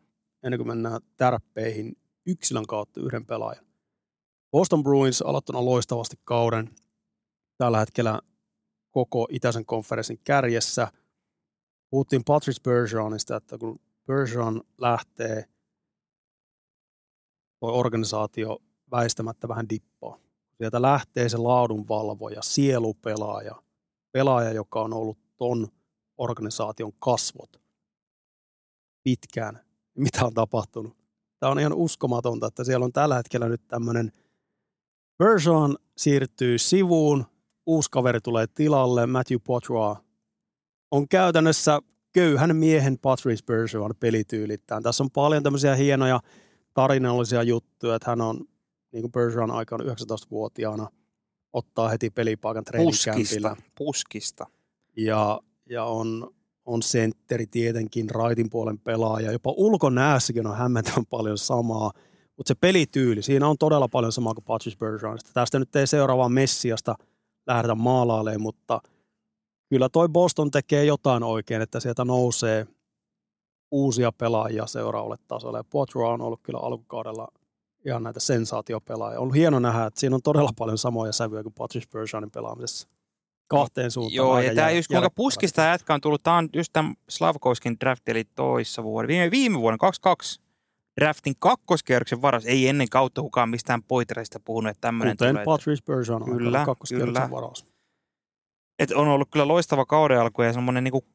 ennen kuin mennään tärppeihin, yksilön kautta yhden pelaajan. Boston Bruins aloittanut loistavasti kauden. Tällä hetkellä koko itäisen konferenssin kärjessä. Puhuttiin Patrice Bergeronista, että kun Bergeron lähtee, tuo organisaatio väistämättä vähän dippaa. Sieltä lähtee se laadunvalvoja, sielupelaaja, pelaaja, joka on ollut ton organisaation kasvot pitkään. Mitä on tapahtunut? Tämä on ihan uskomatonta, että siellä on tällä hetkellä nyt tämmöinen Bergeron siirtyy sivuun, uusi kaveri tulee tilalle, Matthew Poitras, on käytännössä köyhän miehen Patrice Bergeron pelityylittään. Tässä on paljon tämmöisiä hienoja tarinallisia juttuja, että hän on niin kuin Bergeron aikana 19-vuotiaana ottaa heti pelipaikan treenikämpillä. Puskista. Puskista. Ja, ja on, on sentteri tietenkin, raitin puolen pelaaja. Jopa ulkonäässäkin on hämmentävän paljon samaa. Mutta se pelityyli, siinä on todella paljon samaa kuin Patrice Bergeronista. Tästä nyt ei seuraavaan Messiasta lähdetä maalailemaan, mutta kyllä toi Boston tekee jotain oikein, että sieltä nousee uusia pelaajia seuraavalle tasolle. Ja Poitras on ollut kyllä alkukaudella ihan näitä sensaatiopelaajia. On hieno nähdä, että siinä on todella paljon samoja sävyjä kuin Patrice Bergeronin pelaamisessa. Kahteen suuntaan. Joo, ja tämä just kuinka puskista jätkä on tullut, tämä on just tämän Slavkovskin drafti, eli toissa vuonna, viime, viime vuonna, 22 draftin kakkoskierroksen varas, ei ennen kautta kukaan mistään poitereista puhunut, että tämmöinen Kuten tulee. Patrice Bergeron Kyllä, kyllä, kakkoskierroksen kyllä. varaus. Et on ollut kyllä loistava kauden alku ja semmoinen niinku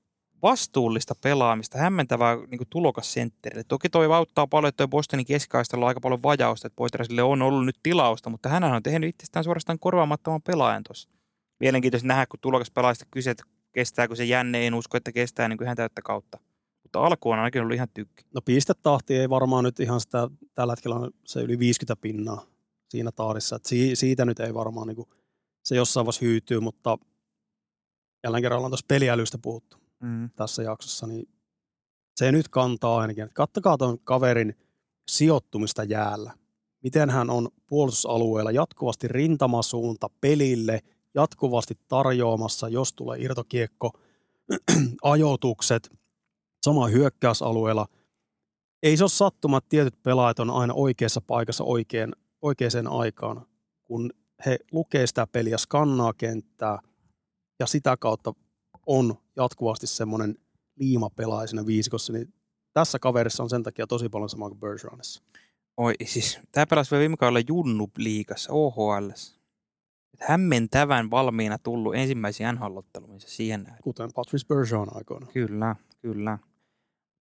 vastuullista pelaamista, hämmentävää niinku tulokassentterille. Toki toi auttaa paljon, että toi Bostonin keskikaistalla on aika paljon vajausta, että Poiteresille on ollut nyt tilausta, mutta hän on tehnyt itsestään suorastaan korvaamattoman pelaajan tuossa. Mielenkiintoista nähdä, kun tulokaspelaajista kyse, että kestääkö se jänne, en usko, että kestää niin kuin ihan täyttä kautta. Mutta alku on ainakin ollut ihan tykki. No pistetahti ei varmaan nyt ihan sitä, tällä hetkellä on se yli 50 pinnaa siinä tahdissa. Et si, siitä nyt ei varmaan niinku, se jossain vaiheessa hyytyy, mutta jälleen kerran ollaan tuossa peliälystä puhuttu Mm. tässä jaksossa, niin se nyt kantaa ainakin. Et Kattokaa tuon kaverin sijoittumista jäällä. Miten hän on puolustusalueella jatkuvasti rintamasuunta pelille, jatkuvasti tarjoamassa, jos tulee irtokiekko, ajoitukset, sama hyökkäysalueella. Ei se ole sattuma, että tietyt pelaajat on aina oikeassa paikassa oikein, oikeaan aikaan, kun he lukee sitä peliä, skannaa kenttää ja sitä kautta on jatkuvasti semmoinen liimapelaaja siinä viisikossa, niin tässä kaverissa on sen takia tosi paljon samaa kuin Bergeronissa. Oi, siis tämä pelasi vielä viime kaudella Junnu liigassa, OHL. Hämmentävän valmiina tullut ensimmäisiä NHL-otteluun siihen nähden. Kuten Patrice Bergeron aikoina. Kyllä, kyllä.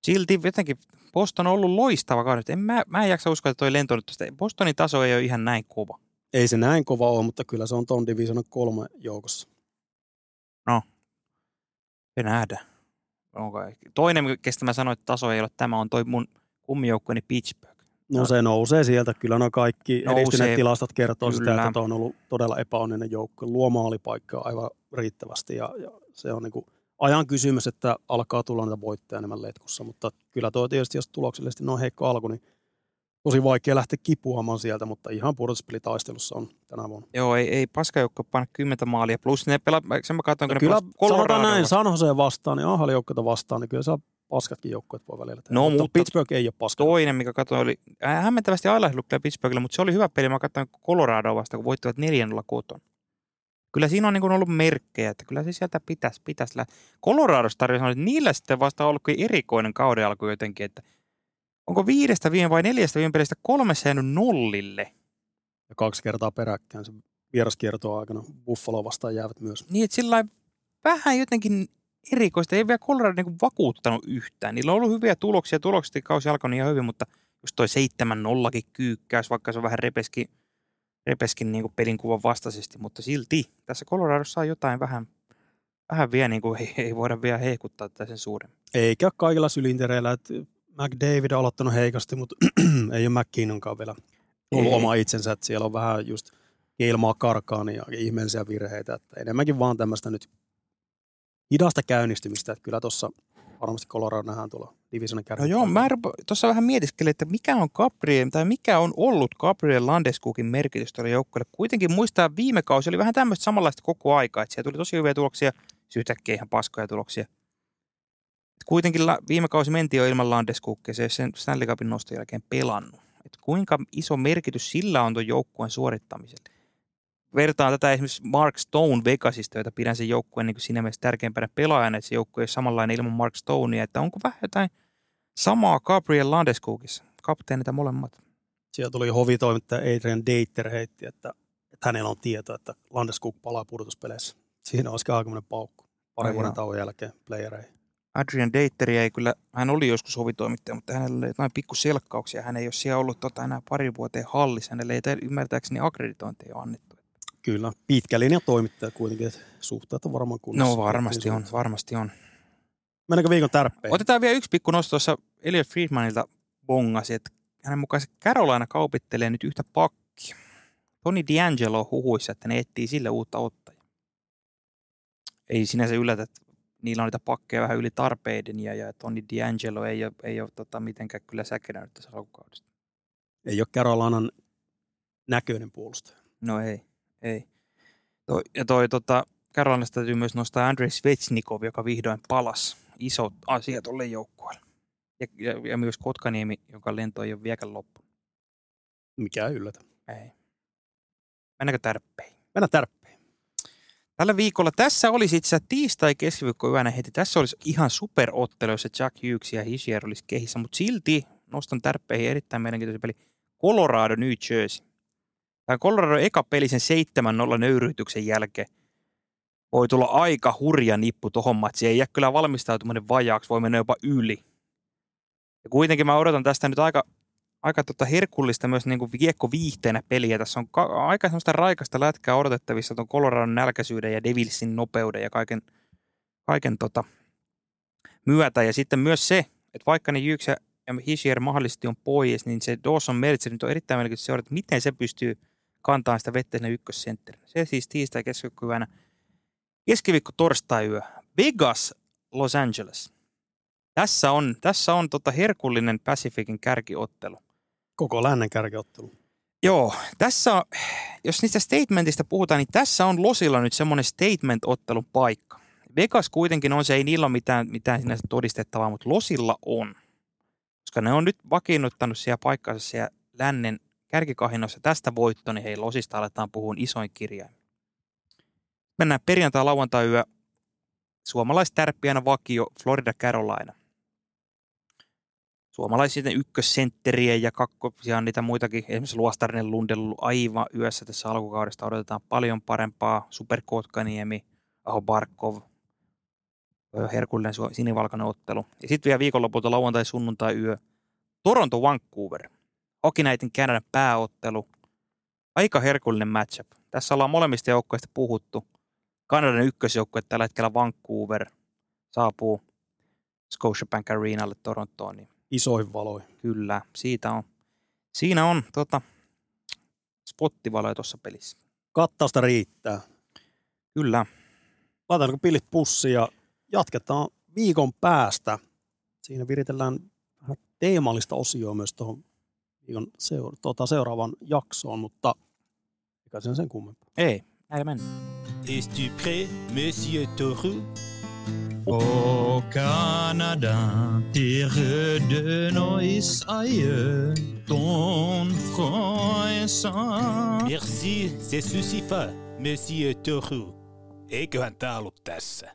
Silti jotenkin Boston on ollut loistava kausi. En mä, mä en jaksa uskoa, että toi lento nyt. Bostonin taso ei ole ihan näin kova. Ei se näin kova ole, mutta kyllä se on ton divisionan kolme joukossa. Me nähdään. Onko, toinen, kestä mä sanoin, että taso ei ole tämä, on toi mun kummijoukkueeni Pittsburgh. No No. se nousee sieltä. Kyllä nuo kaikki Nousee. edistyneet tilastot kertoo sitä, Kyllä. että tuo on ollut todella epäonninen joukko. Luo maalipaikkaa aivan riittävästi ja, ja se on niinku ajan kysymys, että alkaa tulla niitä voittajia enemmän letkussa. Mutta kyllä tuo tietysti, jos tuloksellisesti noin heikko alku, niin tosi vaikea lähteä kipuamaan sieltä, mutta ihan pudotuspelitaistelussa on tänä vuonna. Joo, ei, ei paskajoukko panna kymmentä maalia. Plus ne pelaa, sen mä katsoin, kun No kyllä sanotaan näin, vastaan. San Joseen vastaan ja Ahali joukkoita vastaan, niin kyllä saa paskatkin joukkueet voi välillä tehdä. No, mutta, mutta- Pittsburgh ei ole paska. Toinen, mikä katsoin, oli hämmentävästi ailahdellut kyllä Pittsburghille, mutta se oli hyvä peli. Mä katsoin Coloradoa vastaan, kun voittivat 4-0 koton. Kyllä siinä on niin kuin ollut merkkejä, että kyllä se sieltä pitäisi, pitäisi lähteä. Coloradossa tarjoaa sanoa, että niillä sitten vasta on ollut kuin erikoinen kauden alku jotenkin, että onko viidestä viime vai neljästä viime pelistä kolmessa jäänyt nollille. Ja kaksi kertaa peräkkäin se vieraskiertoa aikana Buffalo vastaan jäävät myös. Niin, että sillä vähän jotenkin erikoista. Ei vielä Colorado niin vakuuttanut yhtään. Niillä on ollut hyviä tuloksia. Tulokset kausi alkoi ihan hyvin, mutta just toi 7-0 kyykkäys, vaikka se on vähän repeskin, repeskin niin kuin pelin kuvan vastaisesti, mutta silti tässä Coloradossa on jotain vähän, vähän vielä, niin kuin ei, ei voida vielä heikuttaa tätä sen suuremmin. Eikä kaikilla sylintereillä, että McDavid on aloittanut heikosti, mutta ei ole McKinnonkaan vielä ollut Ei. oma itsensä, että siellä on vähän just ilmaa karkaan ja ihmeellisiä virheitä, että enemmänkin vaan tämmöistä nyt hidasta käynnistymistä, että kyllä tuossa varmasti Colorado nähdään tuolla divisionin No joo, mä tuossa vähän mietiskelin, että mikä on Gabriel, tai mikä on ollut Gabriel Landeskogin merkitys tuolle joukkueelle. Kuitenkin muistaa viime kausi oli vähän tämmöistä samanlaista koko aikaa, että siellä tuli tosi hyviä tuloksia, yhtäkkiä ihan paskoja tuloksia. Kuitenkin viime kausi mentiin jo ilman Landeskogia, se ei sen Stanley Cupin noston jälkeen pelannut. Et kuinka iso merkitys sillä on tuon joukkueen suorittamiselle. Vertaan tätä esimerkiksi Mark Stone Vegasista, jota pidän sen joukkueen niin siinä mielessä tärkeimpänä pelaajana, että se joukkue ei ole samanlainen ilman Mark Stonea, että onko vähän jotain samaa Gabriel Landeskogissa, kapteenita molemmat. Siellä tuli hovitoimittaja Adrian Deiter heitti, että, että hänellä on tieto, että Landeskog palaa pudotuspeleissä. Siinä olisi aikamoinen paukku. Pari Ai vuoden tauon jälkeen playereihin. Adrian Deiteri ei kyllä, hän oli joskus hovitoimittaja, mutta hänellä oli jotain pikkuselkkauksia. Hän ei ole siellä ollut tota enää pari vuoteen hallissa. Hänelle ei tä- ymmärtääkseni akkreditointeja ole annettu. Kyllä, pitkä linja toimittaja kuitenkin, että suhteet on varmaan kunnossa. No varmasti on, varmasti on. Mennäänkö viikon tärppeihin? Otetaan vielä yksi pikku nosto tuossa Elliot Friedmanilta bongasi, että hänen mukaan se Carolina kaupittelee nyt yhtä pakkia. Tony D'Angelo huhuissa, että ne etsii sille uutta ottajaa. Ei sinänsä yllätä, että niillä on niitä pakkeja vähän yli tarpeiden ja, ja Tony D'Angelo ei ole, ei ole tota, mitenkään kyllä säkenönyt tässä alkukaudesta. Ei ole Carolinan näköinen puolustaja. No ei, ei. Toi, ja toi tota, Carolinasta täytyy myös nostaa Andrei Svetsnikov, joka vihdoin palas. Isot asiat tolle joukkueelle. Ja, ja, ja, myös Kotkaniemi, jonka lento ei ole vieläkään loppu. Mikä ei yllätä. Ei. Mennäänkö tärppeihin? Mennään tärppeihin. Tällä viikolla tässä olisi itse asiassa tiistai keskiviikko yönä heti. Tässä olisi ihan superottelu, jossa Jack Hughes ja Hischier olisi kehissä, mutta silti nostan tärppeihin erittäin mielenkiintoisen peli. Colorado, New Jersey. Tämä Colorado eka peli sen 7-0 nöyryytyksen jälkeen voi tulla aika hurja nippu tohon matsiin. Ei jää kyllä valmistautuminen vajaaksi, voi mennä jopa yli. Ja kuitenkin mä odotan tästä nyt aika, aika tota herkullista myös niin kuin viihteenä peliä. Tässä on ka- aika semmoista raikasta lätkää odotettavissa tuon Coloradon nälkäisyyden ja Devilsin nopeuden ja kaiken, kaiken tota myötä. Ja sitten myös se, että vaikka ne Jyks ja Hischier mahdollisesti on pois, niin se Dawson Meltzer nyt on erittäin mielenkiintoista seurata, että miten se pystyy kantamaan sitä vettä sinne ykkössentterinä. Se siis tiistai keskiviikkoyönä. Keskiviikko torstai yö. Vegas, Los Angeles. Tässä on, tässä on tota herkullinen Pacificin kärkiottelu. Koko lännen kärkiottelu. Joo, tässä on, jos niistä statementista puhutaan, niin tässä on Losilla nyt semmoinen statement-ottelun paikka. Vegas kuitenkin on se, ei niillä ole mitään, mitään sinänsä todistettavaa, mutta Losilla on. Koska ne on nyt vakiinnuttanut siellä paikkansa siellä lännen kärkikahinossa tästä voitto, niin hei, Losista aletaan puhua isoin kirjain. Mennään perjantai lauantai yö. Suomalaistärppiänä vakio Florida Carolina. Suomalaisiden ykkössentteriä ja kakkosia niitä muitakin. Esimerkiksi Luostarinen Lundell ollut aivan yössä tässä alkukaudesta. Odotetaan paljon parempaa. Super Kotkaniemi, Aho Barkov, herkullinen sinivalkainen ottelu. Ja sitten vielä viikonlopulta lauantai sunnuntai yö. Toronto Vancouver. Hockey Nightin Kanadan pääottelu. Aika herkullinen matchup. Tässä ollaan molemmista joukkoista puhuttu. Kanadan ykkösjoukkue tällä hetkellä Vancouver saapuu Scotiabank Arenalle Torontoon. Niin Isoihin valoihin. kyllä, siitä on, siinä on tota, spottivaloja tuossa pelissä. Kattausta riittää. Kyllä. Laitetaanko pillit pussiin ja jatketaan viikon päästä. Siinä viritellään vähän teemallista osioa myös tuohon viikon seura- tuota, seuraavan jaksoon, mutta eikä sen sen kummempaa. Ei, näillä mennään. Es-tu prêt, Monsieur Toru? Au Canada, terre de nos aïeux, ton français. Merci, c'est suffisant, Monsieur Toru. Eiköhän tää ollut tässä.